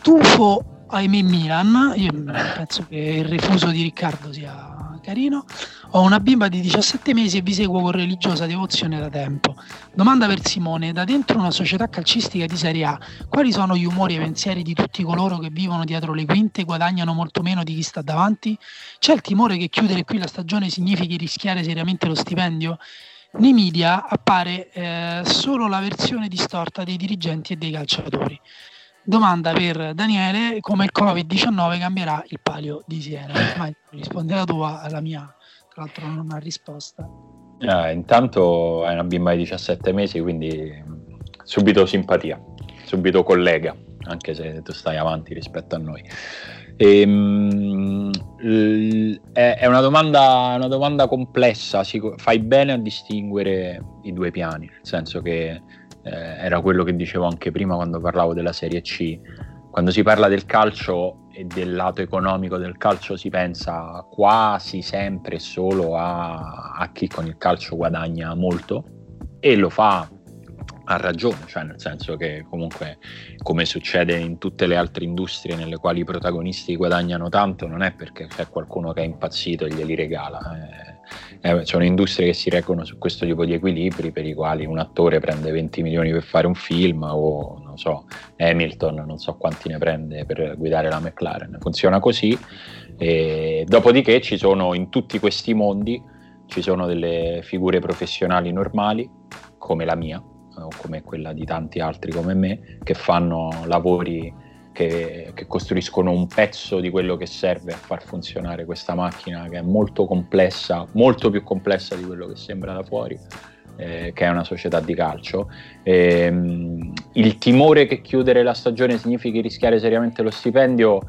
tufo ahimè Milan, io penso che il refuso di Riccardo sia carino, ho una bimba di 17 mesi e vi seguo con religiosa devozione da tempo. Domanda per Simone: da dentro una società calcistica di Serie A, quali sono gli umori e i pensieri di tutti coloro che vivono dietro le quinte e guadagnano molto meno di chi sta davanti? C'è il timore che chiudere qui la stagione significhi rischiare seriamente lo stipendio? Nei media appare eh, solo la versione distorta dei dirigenti e dei calciatori. Domanda per Daniele: come il Covid-19 cambierà il palio di Siena? Vai, risponde la tua alla mia tra l'altro non ha risposta. Ah, intanto è una bimba di 17 mesi, quindi subito simpatia, subito collega, anche se tu stai avanti rispetto a noi. E, um, è una domanda, una domanda complessa, fai bene a distinguere i due piani, nel senso che eh, era quello che dicevo anche prima quando parlavo della Serie C. Quando si parla del calcio e del lato economico del calcio si pensa quasi sempre solo a, a chi con il calcio guadagna molto e lo fa ha ragione, cioè nel senso che comunque come succede in tutte le altre industrie nelle quali i protagonisti guadagnano tanto, non è perché c'è qualcuno che è impazzito e glieli regala. Eh, eh, sono industrie che si reggono su questo tipo di equilibri per i quali un attore prende 20 milioni per fare un film o non so, Hamilton non so quanti ne prende per guidare la McLaren. Funziona così. E dopodiché ci sono in tutti questi mondi ci sono delle figure professionali normali come la mia o come quella di tanti altri come me, che fanno lavori che, che, costruiscono un pezzo di quello che serve a far funzionare questa macchina che è molto complessa, molto più complessa di quello che sembra da fuori. Eh, che è una società di calcio. Eh, il timore che chiudere la stagione significhi rischiare seriamente lo stipendio,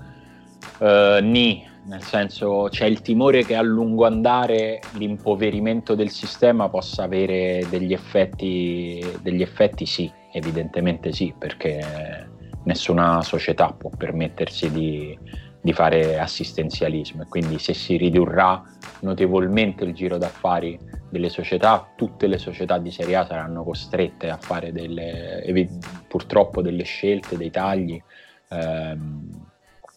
eh, ni, nel senso c'è il timore che a lungo andare l'impoverimento del sistema possa avere degli effetti, degli effetti sì, evidentemente sì, perché nessuna società può permettersi di, di fare assistenzialismo e quindi se si ridurrà notevolmente il giro d'affari delle società, tutte le società di Serie A saranno costrette a fare delle purtroppo delle scelte, dei tagli. Ehm,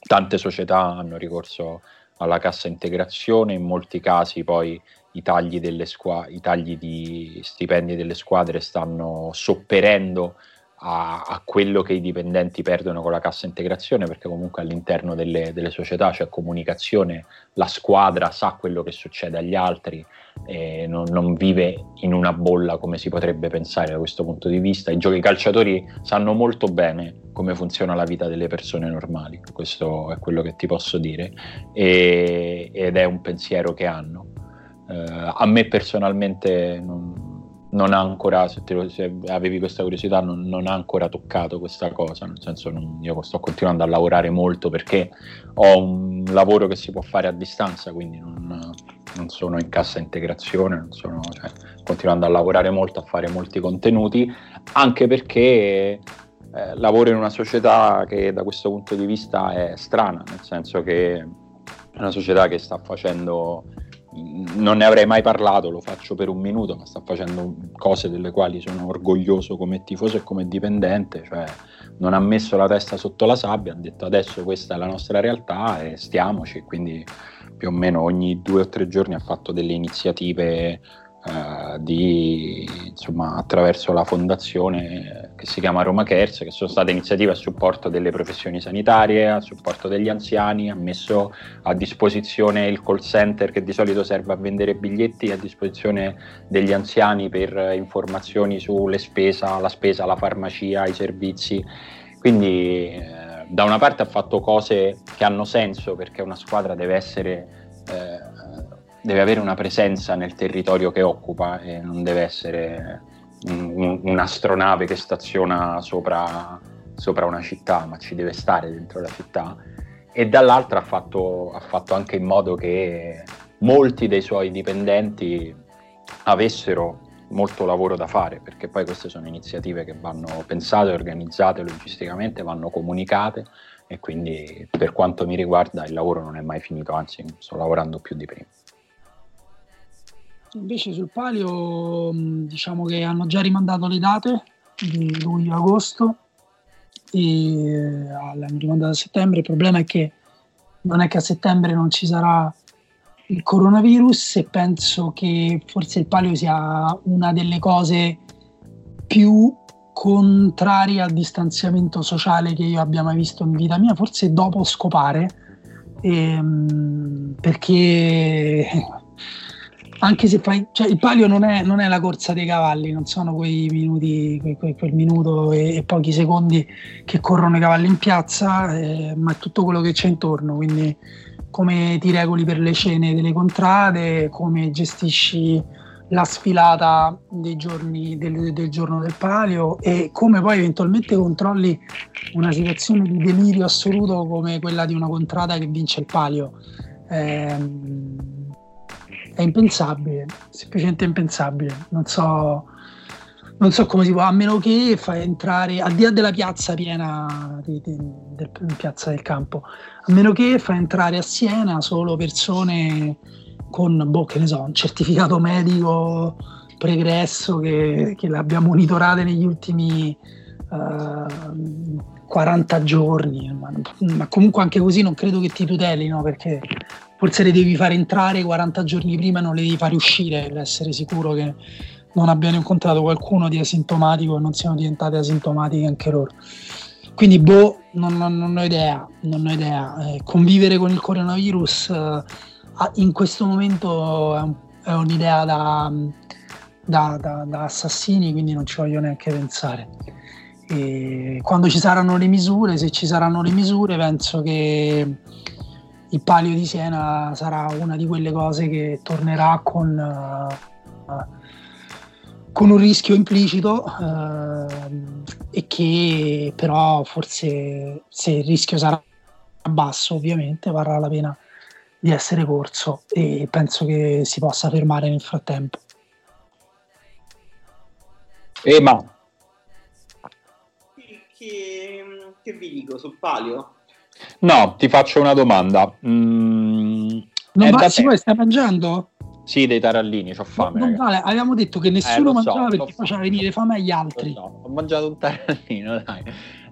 tante società hanno ricorso alla cassa integrazione, in molti casi poi i tagli, squa- i tagli di stipendi delle squadre stanno sopperendo a, a, quello che i dipendenti perdono con la cassa integrazione, perché comunque all'interno delle, delle, società c'è comunicazione, la squadra sa quello che succede agli altri, non, non, vive in una bolla come si potrebbe pensare da questo punto di vista. I giochi calciatori sanno molto bene come funziona la vita delle persone normali, questo è quello che ti posso dire, e, ed è un pensiero che hanno. Uh, a me personalmente non, non ha ancora, se, te, se avevi questa curiosità, non, non, ha ancora toccato questa cosa, nel senso non, io sto continuando a lavorare molto perché ho un lavoro che si può fare a distanza, quindi non, non sono in cassa integrazione, sono, cioè, continuando a lavorare molto, a fare molti contenuti, anche perché eh, lavoro in una società che da questo punto di vista è strana, nel senso che è una società che sta facendo non ne avrei mai parlato, lo faccio per un minuto, ma sta facendo cose delle quali sono orgoglioso come tifoso e come dipendente, cioè non ha messo la testa sotto la sabbia, ha detto adesso questa è la nostra realtà e stiamoci, quindi più o meno ogni due o tre giorni ha fatto delle iniziative Uh, di, insomma, attraverso la fondazione che si chiama Roma Cares, che sono state iniziative a supporto delle professioni sanitarie, a supporto degli anziani, ha messo a disposizione il call center che di solito serve a vendere biglietti a disposizione degli anziani per informazioni sulle spese, la spesa, la farmacia, i servizi. Quindi eh, da una parte ha fatto cose che hanno senso perché una squadra deve essere eh, deve avere una presenza nel territorio che occupa e non deve essere un, un, un'astronave che staziona sopra, sopra, una città, ma ci deve stare dentro la città. E dall'altra ha fatto, ha fatto anche in modo che molti dei suoi dipendenti avessero molto lavoro da fare, perché poi queste sono iniziative che vanno pensate, organizzate logisticamente, vanno comunicate e quindi per quanto mi riguarda il lavoro non è mai finito, anzi sto lavorando più di prima. Invece sul palio diciamo che hanno già rimandato le date di luglio-agosto e eh, l'hanno rimandato a settembre. Il problema è che non è che a settembre non ci sarà il coronavirus e penso che forse il palio sia una delle cose più contrarie al distanziamento sociale che io abbia mai visto in vita mia, forse dopo scopare, ehm, perché anche se fai, cioè il palio non è, non è, la corsa dei cavalli, non sono quei minuti, quel, quel, quel minuto e, e, pochi secondi che corrono i cavalli in piazza, eh, ma è tutto quello che c'è intorno. Quindi, come ti regoli per le cene delle contrade, come gestisci la sfilata giorni, del, del giorno del palio e come poi eventualmente controlli una situazione di delirio assoluto come quella di una contrada che vince il palio. Eh, è impensabile, semplicemente impensabile. Non so, non so come si può, a meno che fai entrare, al di là della piazza piena, di, di, del, piazza del campo, a meno che fai entrare a Siena solo persone con, boh, che ne so, un certificato medico pregresso che, che l'abbia monitorate negli ultimi uh, eh, 40 giorni, ma, ma, comunque anche così non credo che ti tutelino perché forse le devi fare entrare 40 giorni prima e non le devi fare uscire per essere sicuro che non abbiano incontrato qualcuno di asintomatico e non siano diventate asintomatiche anche loro. Quindi, boh, non, non, non ho idea. Non ho idea. Eh, convivere con il coronavirus eh, in questo momento è, un, è un'idea da, da, da, da, assassini, quindi non ci voglio neanche pensare. E quando ci saranno le misure, se ci saranno le misure, penso che il palio di Siena sarà una di quelle cose che tornerà con, uh, con un rischio implicito uh, e che però forse se il rischio sarà basso ovviamente varrà la pena di essere corso e penso che si possa fermare nel frattempo. Ema. Che, che vi dico sul palio? No, ti faccio una domanda. Mm, non va, poi stai mangiando? Sì, dei tarallini, ho fame. Non vale, avevamo detto che nessuno eh, mangiava so, perché faceva venire fame agli altri. So, ho mangiato un tarallino, <laughs> dai.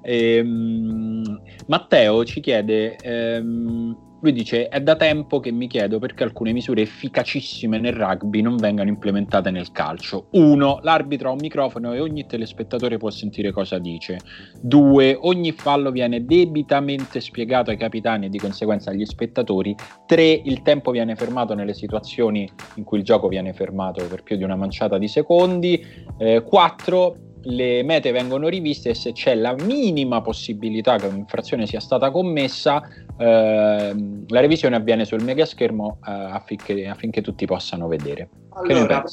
Ehm, Matteo ci chiede, ehm, lui dice, è da tempo che mi chiedo perché alcune misure efficacissime nel rugby non vengano implementate nel calcio. Uno, l'arbitro ha un microfono e ogni telespettatore può sentire cosa dice. Due, ogni fallo viene debitamente spiegato ai capitani e di conseguenza agli spettatori. Tre, il tempo viene fermato nelle situazioni in cui il gioco viene fermato per più di una manciata di secondi. Eh, quattro, le mete vengono riviste e se c'è la minima possibilità che un'infrazione sia stata commessa, eh, la revisione avviene sul megaschermo eh, affinché, affinché, tutti possano vedere. Allora,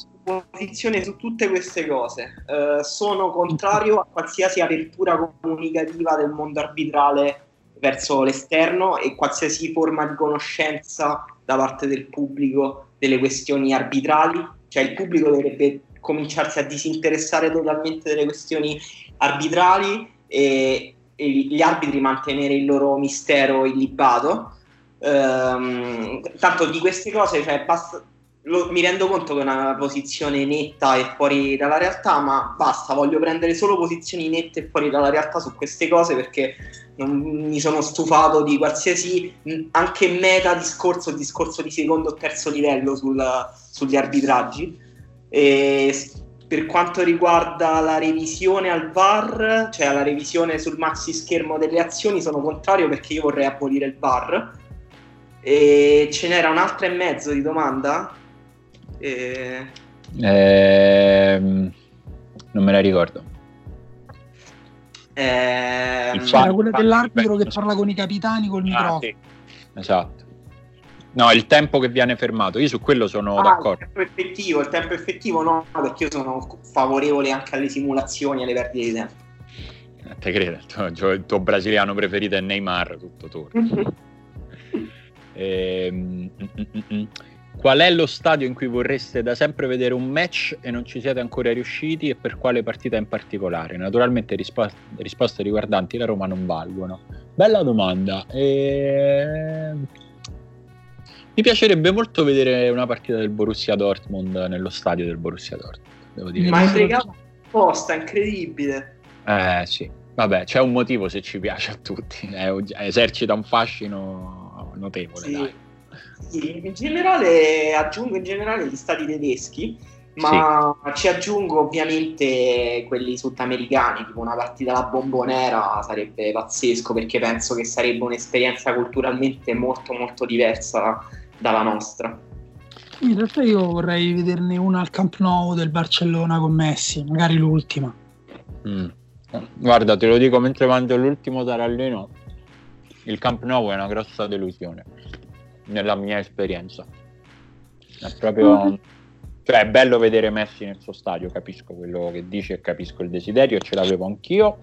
posizione su tutte queste cose. Eh, sono contrario a qualsiasi apertura comunicativa del mondo arbitrale verso l'esterno e qualsiasi forma di conoscenza da parte del pubblico delle questioni arbitrali, cioè il pubblico dovrebbe cominciarsi a disinteressare totalmente delle questioni arbitrali e, e gli arbitri mantenere il loro mistero illibato. Ehm, tanto di queste cose, cioè, basta, lo, mi rendo conto che è una posizione netta e fuori dalla realtà, ma basta, voglio prendere solo posizioni nette e fuori dalla realtà su queste cose perché non mi sono stufato di qualsiasi anche meta discorso, discorso di secondo o terzo livello sul, sugli arbitraggi. E per quanto riguarda la revisione al VAR, cioè la revisione sul maxi schermo delle azioni, sono contrario perché io vorrei abolire il VAR. E ce n'era un'altra e mezzo di domanda? E... Ehm, non me la ricordo. Ehm... C'era quella dell'arbitro che parla con i capitani col ah, microfono. Sì. Esatto. No, il tempo che viene fermato, io su quello sono ah, d'accordo. Il tempo effettivo, il tempo effettivo no, perché io sono favorevole anche alle simulazioni e alle perdite di tempo. Eh, te credo, il tuo, il tuo, brasiliano preferito è Neymar, tutto torno. <laughs> ehm. Qual è lo stadio in cui vorreste da sempre vedere un match e non ci siete ancora riusciti e per quale partita in particolare? Naturalmente rispo- risposte riguardanti la Roma non valgono. Bella domanda. Ehm mi piacerebbe molto vedere una partita del Borussia Dortmund nello stadio del Borussia Dortmund. Devo dire. Ma è fregato apposta, incredibile. Eh sì, vabbè, c'è un motivo se ci piace a tutti. Eh, esercita un fascino notevole. Sì. sì. in generale, aggiungo in generale gli stati tedeschi, ma sì. ci aggiungo ovviamente quelli sudamericani, tipo una partita alla bombonera sarebbe pazzesco perché penso che sarebbe un'esperienza culturalmente molto molto diversa dalla nostra. In realtà io vorrei vederne una al Camp Nou del Barcellona con Messi, magari l'ultima. Mm. Guarda, te lo dico mentre mangio l'ultimo tarallino, il Camp Nou è una grossa delusione, nella mia esperienza. È proprio... Mm. Cioè è bello vedere Messi nel suo stadio, capisco quello che dice e capisco il desiderio, ce l'avevo anch'io.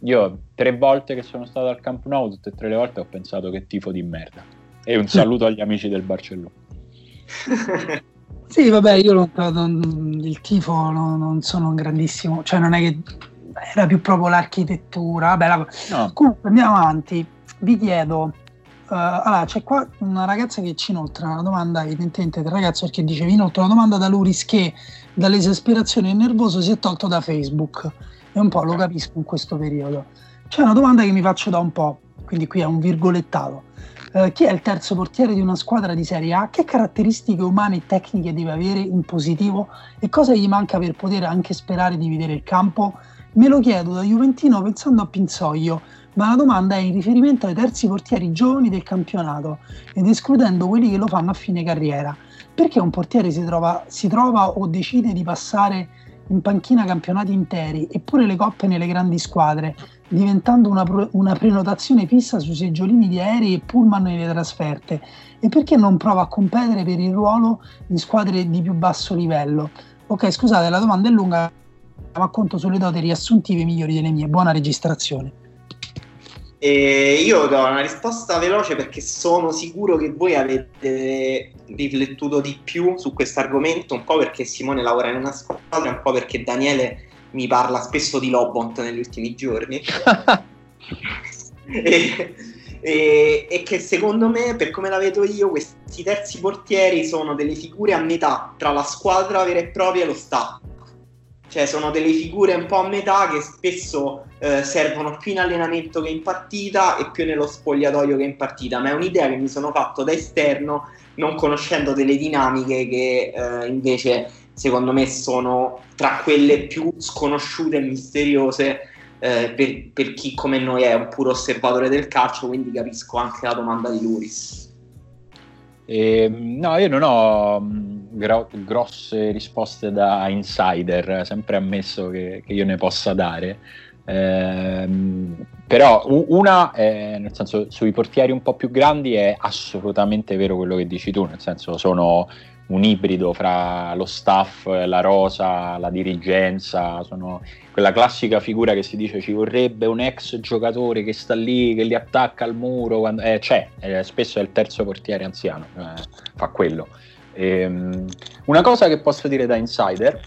Io tre volte che sono stato al Camp Nou, tutte e tre le volte ho pensato che tifo di merda e un saluto agli amici del Barcellona. <laughs> sì, vabbè, io lo, non, il tifo non, non, sono un grandissimo, cioè non è che era più proprio l'architettura. Vabbè, la, no. Comunque andiamo avanti. Vi chiedo, Uh, allora, c'è qua una ragazza che ci inoltra una domanda, evidentemente del ragazzo, perché dice: Vi inoltra una domanda da Luris che dall'esasperazione e nervoso si è tolto da Facebook. E un po' lo capisco in questo periodo. C'è una domanda che mi faccio da un po', quindi qui è un virgolettato. Uh, chi è il terzo portiere di una squadra di Serie A? Che caratteristiche umane e tecniche deve avere in positivo e cosa gli manca per poter anche sperare di vedere il campo? Me lo chiedo da Juventino pensando a Pinzoglio, ma la domanda è in riferimento ai terzi portieri giovani del campionato ed escludendo quelli che lo fanno a fine carriera. Perché un portiere si trova, si trova o decide di passare in panchina campionati interi eppure le coppe nelle grandi squadre, diventando una, una, prenotazione fissa sui seggiolini di aerei e pullman nelle trasferte? E perché non prova a competere per il ruolo in squadre di più basso livello? Ok, scusate, la domanda è lunga, ma conto sulle doti riassuntive migliori delle mie. Buona registrazione. E io do una risposta veloce perché sono sicuro che voi avete riflettuto di più su questo argomento, un po' perché Simone lavora in una squadra, un po' perché Daniele mi parla spesso di Lobont negli ultimi giorni. <laughs> e, e, e, che secondo me, per come la vedo io, questi terzi portieri sono delle figure a metà tra la squadra vera e propria e lo staff. Cioè sono delle figure un po' a metà che spesso eh, servono più in allenamento che in partita e più nello spogliatoio che in partita, ma è un'idea che mi sono fatto da esterno non conoscendo delle dinamiche che eh, invece secondo me sono tra quelle più sconosciute e misteriose eh, per, per, chi come noi è un puro osservatore del calcio, quindi capisco anche la domanda di Luris. Eh, no, io non ho mm, gro- grosse risposte da insider, sempre ammesso che, che io ne possa dare. Eh, però una, è, nel senso, sui portieri un po' più grandi è assolutamente vero quello che dici tu, nel senso sono un ibrido fra lo staff, la rosa, la dirigenza, sono quella classica figura che si dice ci vorrebbe un ex giocatore che sta lì, che li attacca al muro, quando, eh, c'è, eh, spesso è il terzo portiere anziano, eh, fa quello. Ehm, una cosa che posso dire da insider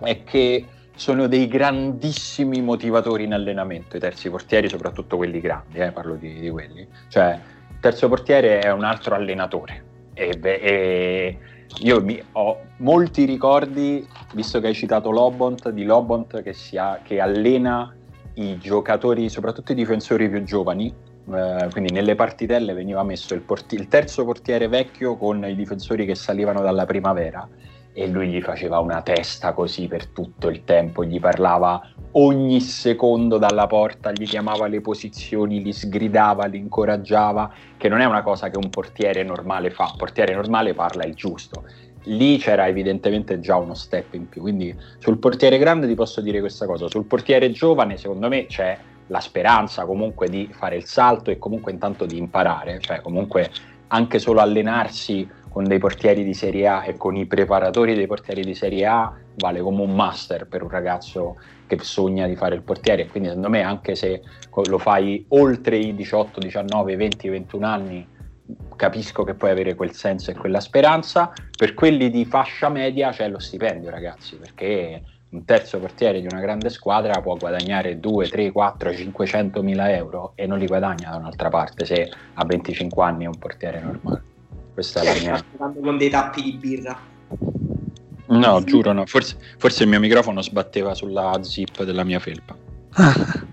è che sono dei grandissimi motivatori in allenamento, i terzi portieri, soprattutto quelli grandi, eh, parlo di, di, quelli. Cioè, il terzo portiere è un altro allenatore e, e io mi, ho molti ricordi, visto che hai citato Lobont, di Lobont che, ha, che allena i giocatori, soprattutto i difensori più giovani, eh, quindi nelle partitelle veniva messo il, porti- il, terzo portiere vecchio con i difensori che salivano dalla primavera e lui gli faceva una testa così per tutto il tempo, gli parlava ogni secondo dalla porta, gli chiamava le posizioni, li sgridava, li incoraggiava, che non è una cosa che un portiere normale fa, un portiere normale parla il giusto. Lì c'era evidentemente già uno step in più, quindi sul portiere grande ti posso dire questa cosa, sul portiere giovane secondo me c'è la speranza comunque di fare il salto e comunque intanto di imparare, cioè comunque anche solo allenarsi con dei portieri di Serie A e con i preparatori dei portieri di Serie A vale come un master per un ragazzo che sogna di fare il portiere. Quindi, secondo me, anche se lo fai oltre i 18, 19, 20, 21 anni, capisco che puoi avere quel senso e quella speranza. Per quelli di fascia media c'è lo stipendio, ragazzi, perché un terzo portiere di una grande squadra può guadagnare 2, 3, 4, 500 mila euro e non li guadagna da un'altra parte se a 25 anni è un portiere normale. Questa è la mia. con dei tappi di birra. No, giuro no. Forse, forse, il mio microfono sbatteva sulla zip della mia felpa. <laughs>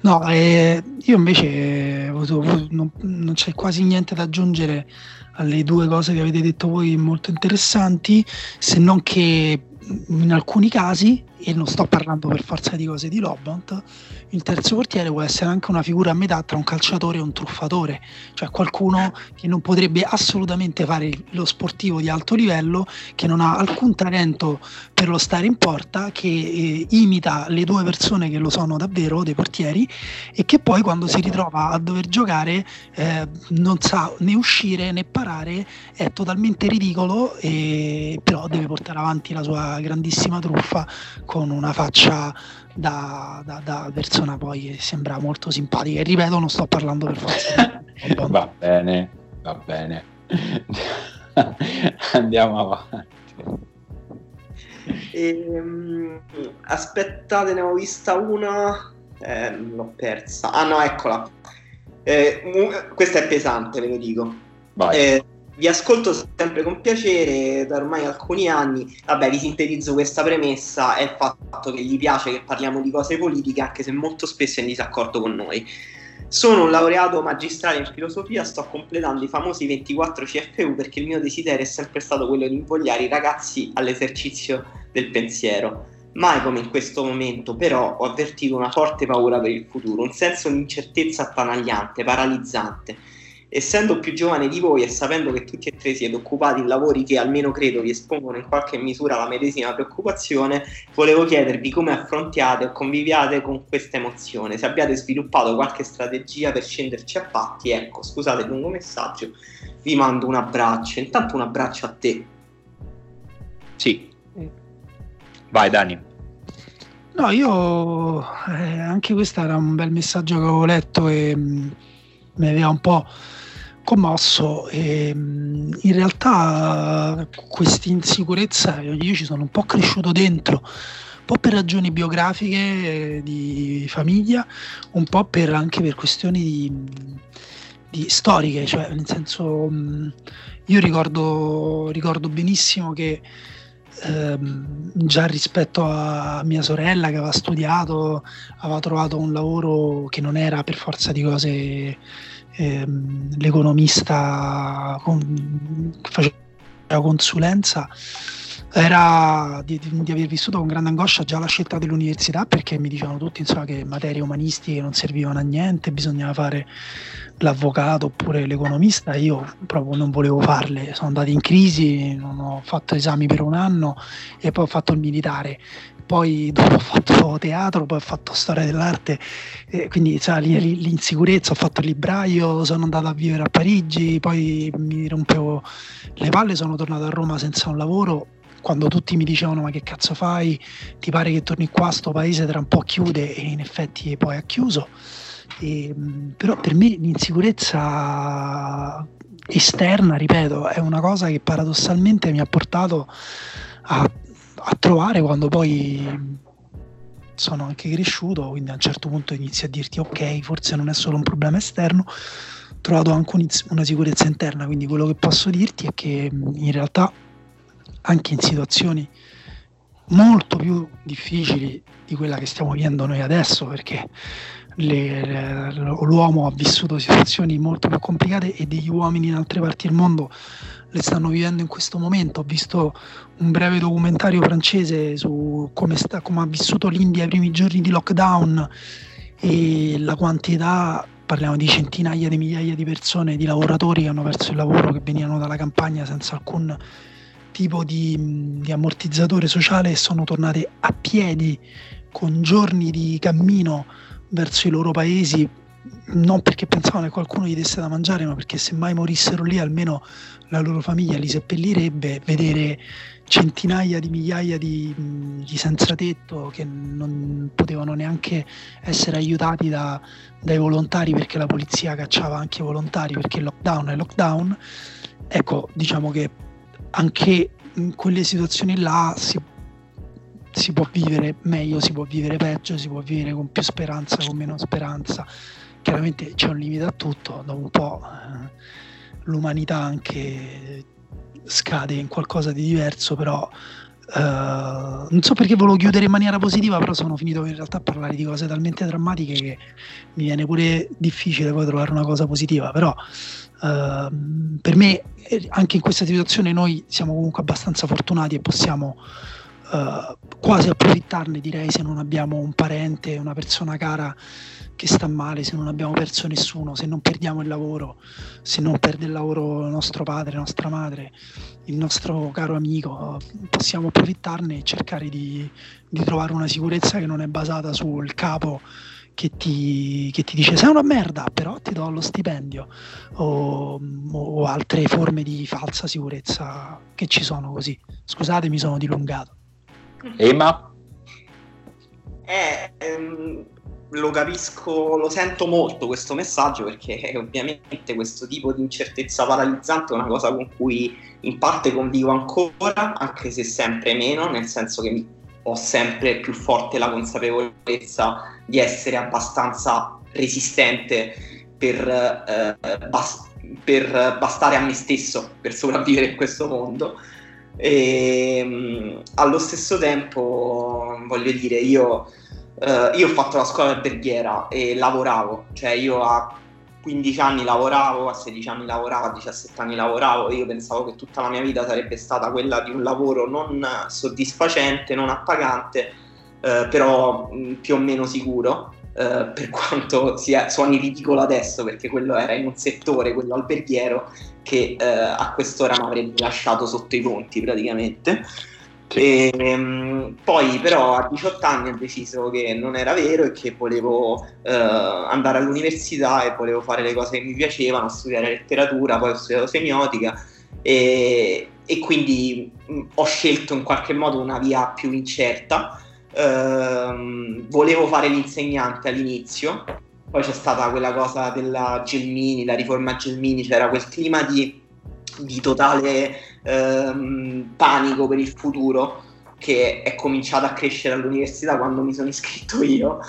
no, eh, io invece non, non, c'è quasi niente da aggiungere alle due cose che avete detto voi molto interessanti, se non che in alcuni casi, e non sto parlando per forza di cose di Lobont, il terzo portiere può essere anche una figura a metà tra un calciatore e un truffatore, cioè qualcuno che non potrebbe assolutamente fare lo sportivo di alto livello, che non ha alcun talento per lo stare in porta, che eh, imita le due persone che lo sono davvero, dei portieri, e che poi quando si ritrova a dover giocare eh, non sa né uscire né parare, è totalmente ridicolo, e, però deve portare avanti la sua grandissima truffa con una faccia da, da, da, persona poi sembra molto simpatica. E ripeto, non sto parlando per forza. <laughs> va bene, va bene. <laughs> Andiamo avanti. Ehm, aspettate, ne ho vista una. Eh, l'ho persa. Ah no, eccola. Eh, questa è pesante, ve lo dico. Vai. Eh, vi ascolto sempre con piacere da ormai alcuni anni. Vabbè, vi sintetizzo questa premessa: è il fatto che gli piace che parliamo di cose politiche, anche se molto spesso è in disaccordo con noi. Sono un laureato magistrale in filosofia, sto completando i famosi 24 CFU perché il mio desiderio è sempre stato quello di invogliare i ragazzi all'esercizio del pensiero. Mai come in questo momento, però, ho avvertito una forte paura per il futuro, un senso di incertezza attanagliante, paralizzante essendo più giovane di voi e sapendo che tutti e tre siete occupati in lavori che almeno credo vi espongono in qualche misura la medesima preoccupazione, volevo chiedervi come affrontiate o conviviate con questa emozione, se abbiate sviluppato qualche strategia per scenderci a patti, ecco, scusate il lungo messaggio, vi mando un abbraccio, intanto un abbraccio a te. Sì. Vai Dani. No, io eh, anche questo era un bel messaggio che avevo letto e mh, mm, mi aveva un po' commosso e in realtà questa insicurezza io ci sono un po' cresciuto dentro un po' per ragioni biografiche di famiglia un po' per, anche per questioni di, di storiche, cioè nel senso mh, io ricordo, ricordo benissimo che ehm, già rispetto a mia sorella che aveva studiato, aveva trovato un lavoro che non era per forza di cose ehm, l'economista con, faceva consulenza era di, di, aver vissuto con grande angoscia già la scelta dell'università perché mi dicevano tutti insomma, che materie umanistiche non servivano a niente, bisognava fare l'avvocato oppure l'economista, io proprio non volevo farle, sono andato in crisi, non ho fatto esami per un anno e poi ho fatto il militare, poi <laughs> dopo ho fatto teatro, poi ho fatto storia dell'arte, eh, quindi sai, l'insicurezza, ho fatto il libraio, sono andato a vivere a Parigi, poi mi rompevo le palle, sono tornato a Roma senza un lavoro quando tutti mi dicevano ma che cazzo fai, ti pare che torni qua, sto paese tra un po' chiude? E in effetti poi ha chiuso. E, però per me l'insicurezza esterna, ripeto, è una cosa che paradossalmente mi ha portato a, a trovare quando poi sono anche cresciuto, quindi a un certo punto inizi a dirti ok, forse non è solo un problema esterno, ho trovato anche una sicurezza interna, quindi quello che posso dirti è che in realtà anche in situazioni molto più difficili di quella che stiamo vivendo noi adesso, perché le, le, l'uomo ha vissuto situazioni molto più complicate e degli uomini in altre parti del mondo le stanno vivendo in questo momento. Ho visto un breve documentario francese su come, sta, come ha vissuto l'India i primi giorni di lockdown e la quantità parliamo di centinaia di migliaia di persone, di lavoratori che hanno perso il lavoro, che venivano dalla campagna senza alcun tipo di, di ammortizzatore sociale e sono tornate a piedi con giorni di cammino verso i loro paesi non perché pensavano che qualcuno gli desse da mangiare, ma perché se mai morissero lì almeno la loro famiglia li seppellirebbe, vedere centinaia di migliaia di, di senza tetto che non potevano neanche essere aiutati da, dai volontari perché la polizia cacciava anche i volontari perché lockdown è lockdown. Ecco, diciamo che anche in quelle situazioni là si, si, può vivere meglio, si può vivere peggio, si può vivere con più speranza, con meno speranza. Chiaramente c'è un limite a tutto, dopo un po' eh, l'umanità anche scade in qualcosa di diverso, però Uh, non so perché volevo chiudere in maniera positiva, però sono finito in realtà a parlare di cose talmente drammatiche che mi viene pure difficile poi trovare una cosa positiva. Però uh, per me, eh, anche in questa situazione, noi siamo comunque abbastanza fortunati e possiamo uh, quasi approfittarne, direi, se non abbiamo un parente, una persona cara che sta male, se non abbiamo perso nessuno, se non perdiamo il lavoro, se non perde il lavoro nostro padre, nostra madre, il nostro caro amico, possiamo approfittarne e cercare di, di trovare una sicurezza che non è basata sul capo che ti, che ti, dice sei una merda, però ti do lo stipendio o, o, altre forme di falsa sicurezza che ci sono così. Scusate, mi sono dilungato. Emma? Eh, ehm, lo capisco, lo sento molto questo messaggio perché ovviamente questo tipo di incertezza paralizzante è una cosa con cui in parte convivo ancora, anche se sempre meno, nel senso che ho sempre più forte la consapevolezza di essere abbastanza resistente per, eh, bas- per bastare a me stesso per sopravvivere in questo mondo. E ehm, allo stesso tempo, voglio dire, io Uh, io ho fatto la scuola alberghiera e lavoravo, cioè io a 15 anni lavoravo, a 16 anni lavoravo, a 17 anni lavoravo io pensavo che tutta la mia vita sarebbe stata quella di un lavoro non soddisfacente, non appagante, uh, però mh, più o meno sicuro. Uh, per <laughs> quanto sia, suoni ridicolo adesso, perché quello era in un settore, quello alberghiero, che a quest'ora mi avrebbe lasciato sotto i ponti praticamente. E, ehm, poi però a 18 anni ho deciso che non era vero e che volevo eh, andare all'università e volevo fare le cose che mi piacevano, studiare letteratura, poi ho studiato semiotica e, e quindi mh, ho scelto in qualche modo una via più incerta. Eh, volevo fare l'insegnante all'inizio, poi c'è stata quella cosa della Gelmini, la riforma Gelmini, c'era quel clima di di totale ehm, panico per il futuro che è cominciato a crescere all'università quando mi sono iscritto io.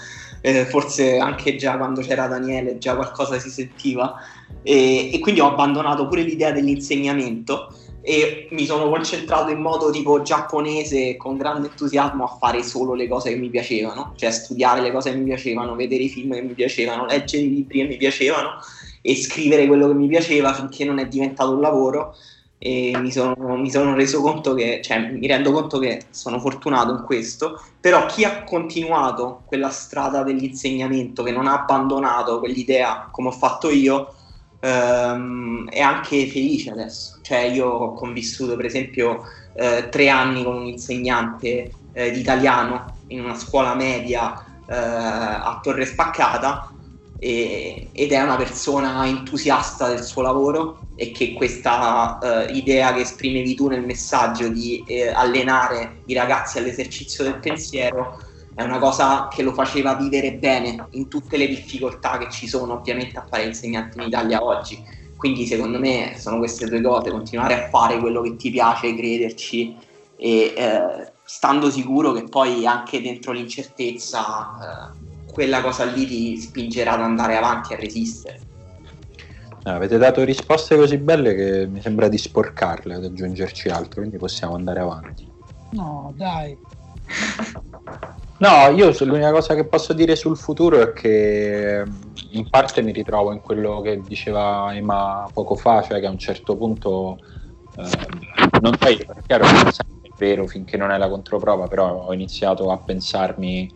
eh, forse anche già quando c'era Daniele già qualcosa si sentiva e, e quindi ho abbandonato pure l'idea dell'insegnamento e mi sono concentrato in modo tipo giapponese con grande entusiasmo a fare solo le cose che mi piacevano, cioè studiare le cose che mi piacevano, vedere i film che mi piacevano, leggere i libri che mi piacevano e scrivere quello che mi piaceva finché non è diventato un lavoro. E mi sono, mi sono reso conto che, cioè mi rendo conto che sono fortunato in questo, però chi ha continuato quella strada dell'insegnamento, che non ha abbandonato quell'idea come ho fatto io, ehm, è anche felice adesso. Cioè io ho convissuto per esempio eh, tre anni con un insegnante eh, di italiano in una scuola media eh, a Torre Spaccata e, ed è una persona entusiasta del suo lavoro e che questa uh, idea che esprimevi tu nel messaggio di eh, allenare i ragazzi all'esercizio del pensiero è una cosa che lo faceva vivere bene in tutte le difficoltà che ci sono ovviamente a fare insegnante in Italia oggi. Quindi secondo me sono queste due cose, continuare a fare quello che ti piace, crederci e eh, stando sicuro che poi anche dentro l'incertezza eh, quella cosa lì ti spingerà ad andare avanti a resistere. Eh, avete dato risposte così belle che mi sembra di sporcarle ad aggiungerci altro, quindi possiamo andare avanti. No, dai. <laughs> No, io l'unica cosa che posso dire sul futuro è che in parte mi ritrovo in quello che diceva Emma poco fa, cioè che a un certo punto eh, non sai, è chiaro che è vero finché non è la controprova, però ho iniziato a pensarmi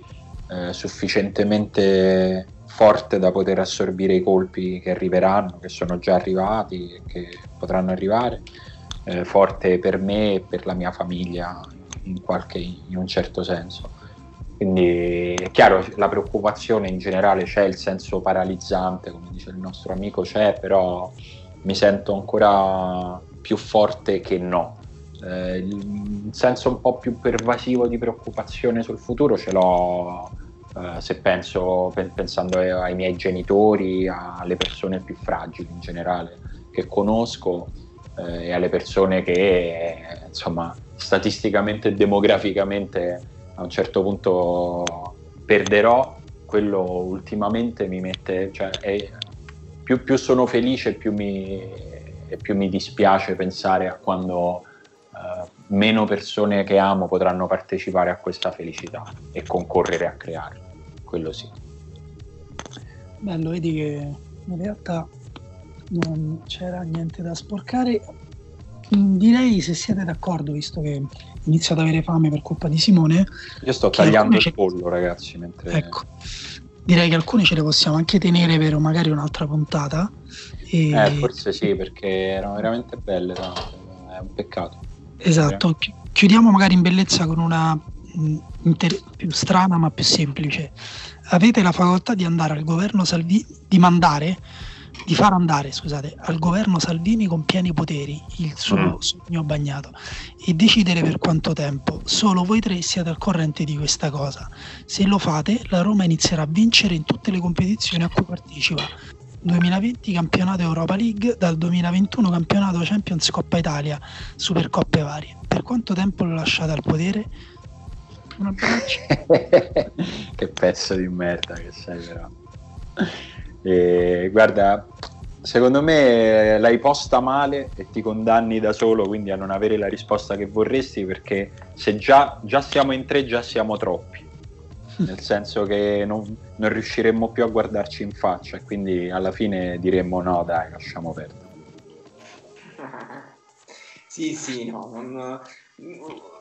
eh, sufficientemente forte da poter assorbire i colpi che arriveranno, che sono già arrivati e che potranno arrivare, eh, forte per me e per la mia famiglia in, qualche, in un certo senso quindi è chiaro, la preoccupazione in generale c'è, il senso paralizzante, come dice il nostro amico, c'è, però mi sento ancora più forte che no. Eh, il senso un po' più pervasivo di preoccupazione sul futuro ce l'ho eh, se penso, pensando ai miei genitori, alle persone più fragili in generale che conosco eh, e alle persone che insomma statisticamente e demograficamente a un certo punto perderò, quello ultimamente mi mette, cioè è, più, più, sono felice più mi, più mi dispiace pensare a quando uh, meno persone che amo potranno partecipare a questa felicità e concorrere a crearla, quello sì. Bello, vedi che in realtà non c'era niente da sporcare. Direi se siete d'accordo, visto che inizio ad avere fame per colpa di Simone. Io sto tagliando il pollo, ragazzi. Mentre... Ecco, direi che alcune ce le possiamo anche tenere per magari un'altra puntata. E... Eh, forse sì, perché erano veramente belle, no? è un peccato. Esatto, chiudiamo magari in bellezza con una mm, inter- più strana ma più semplice. Avete la facoltà di andare al governo Salvini, di mandare di far andare scusate, al governo Salvini con pieni poteri il suo mm. sogno bagnato e decidere per quanto tempo. Solo voi tre siete al corrente di questa cosa. Se lo fate, la Roma inizierà a vincere in tutte le competizioni a cui partecipa. 2020 campionato Europa League, dal 2021 campionato Champions Coppa Italia, Supercoppe varie. Per quanto tempo lo lasciate al potere? Un abbraccio. <laughs> che pezzo di merda che sei però. E, guarda, secondo me l'hai posta male e ti condanni da solo, quindi a non avere la risposta che vorresti, perché se già, già siamo in tre, già siamo troppi. <laughs> Nel senso che non, non riusciremmo più a guardarci in faccia, e quindi alla fine diremmo no, dai, lasciamo perdere. <laughs> Sì, sì, no. Non...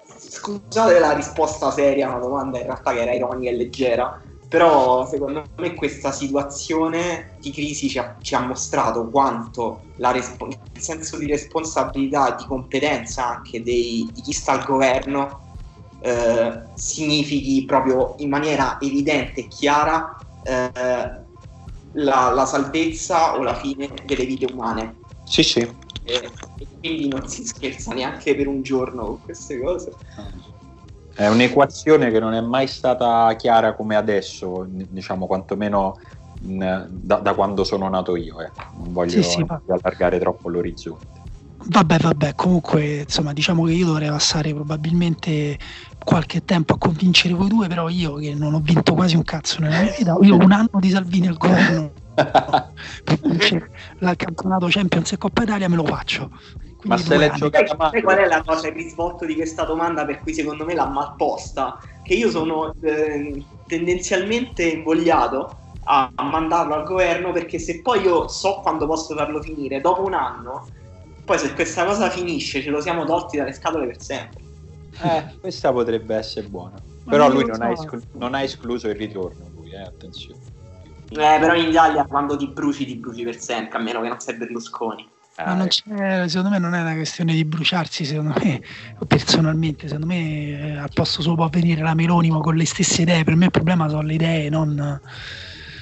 Scusate la risposta seria a una domanda in realtà che era ironica e leggera però secondo me questa situazione di crisi ci ha, ci ha mostrato quanto respo- il senso di responsabilità, di competenza anche dei, di chi sta al governo eh, significhi proprio in maniera evidente e chiara eh, la, la, salvezza o la fine delle vite umane. Sì, sì. E, e quindi non si scherza neanche per un giorno con queste cose. È un'equazione che non è mai stata chiara come adesso, diciamo quantomeno in, da, da, quando sono nato io. Eh. Non voglio sì, sì, allargare troppo l'orizzonte. Vabbè, vabbè, comunque, insomma, diciamo che io dovrei passare probabilmente qualche tempo a convincere voi due, però io che non ho vinto quasi un cazzo nella mia vita, io un anno di Salvini al governo <laughs> per vincere il campionato Champions e Coppa Italia me lo faccio. Ma se l'è giocata Sai male, qual è la cosa, il risvolto di questa domanda per cui secondo me l'ha malposta? Che io sono eh, tendenzialmente invogliato a mandarlo al governo perché se poi io so quando posso farlo finire, dopo un anno, poi se questa cosa finisce ce lo siamo tolti dalle scatole per sempre. eh, questa potrebbe essere buona. Ma Però lui non ha, esclu- non ha escluso il ritorno, lui, eh, attenzione. Eh, però in Italia quando ti bruci ti bruci per sempre, a meno che non sei Berlusconi. Ma Eh, non c'è, secondo me non è una questione di bruciarsi, secondo me, <laughs> personalmente, secondo me eh, al posto suo può venire la Meloni ma con le stesse idee, per me il problema sono le idee, non,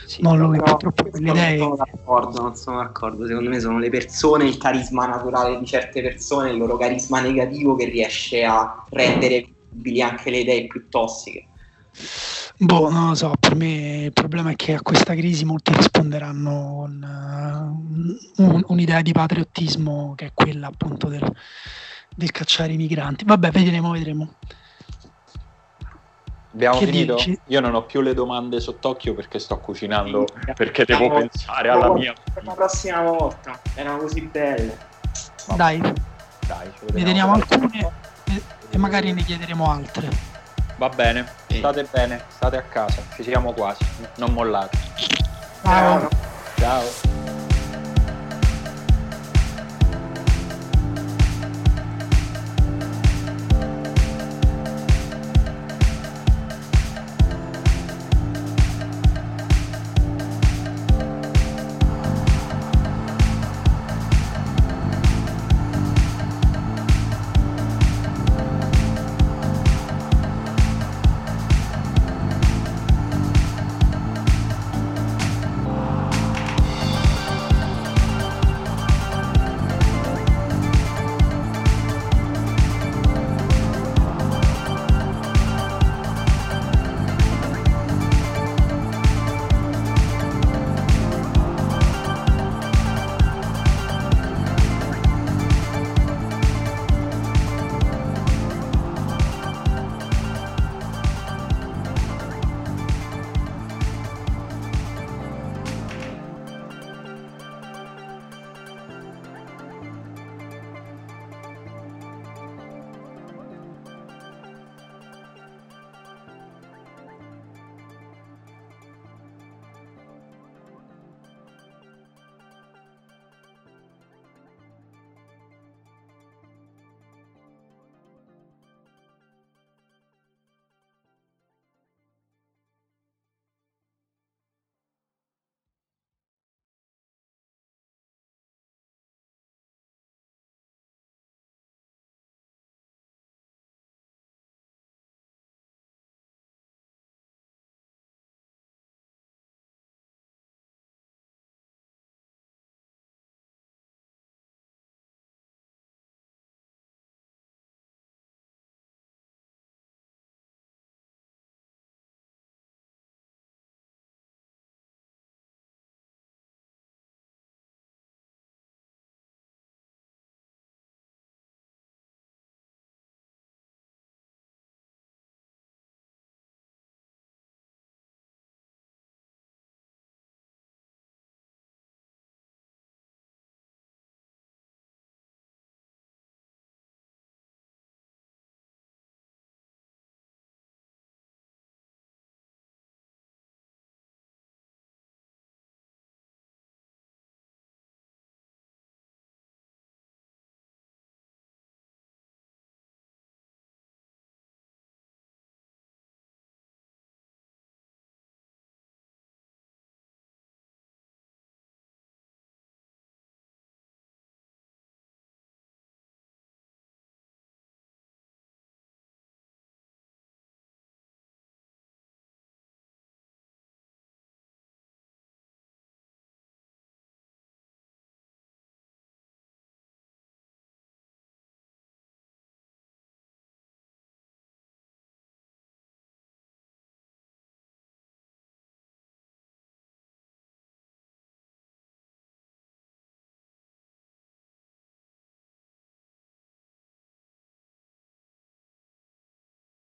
sì, non lui, No, purtroppo le idee... Non sono d'accordo, non sono d'accordo. Secondo me sono le persone, il carisma naturale di certe persone, il loro carisma negativo che riesce a rendere visibili anche le idee più tossiche. Boh, non lo so, per me il problema è che a questa crisi molti risponderanno con eh, un- un'idea di patriottismo che è quella appunto del, del cacciare i migranti. Vabbè, vedremo, vedremo. Abbiamo Che finito? dici? Io non ho più le domande sott'occhio perché sto cucinando, Sì. <laughs> perché devo Siamo- pensare alla mia... Per la prossima volta, erano così belle. Dai, Dai, ne teniamo alcune e, e magari ne chiederemo altre. Va bene, Sì. state bene, state a casa, ci siamo quasi, non mollate. Ciao. Ciao. Ciao.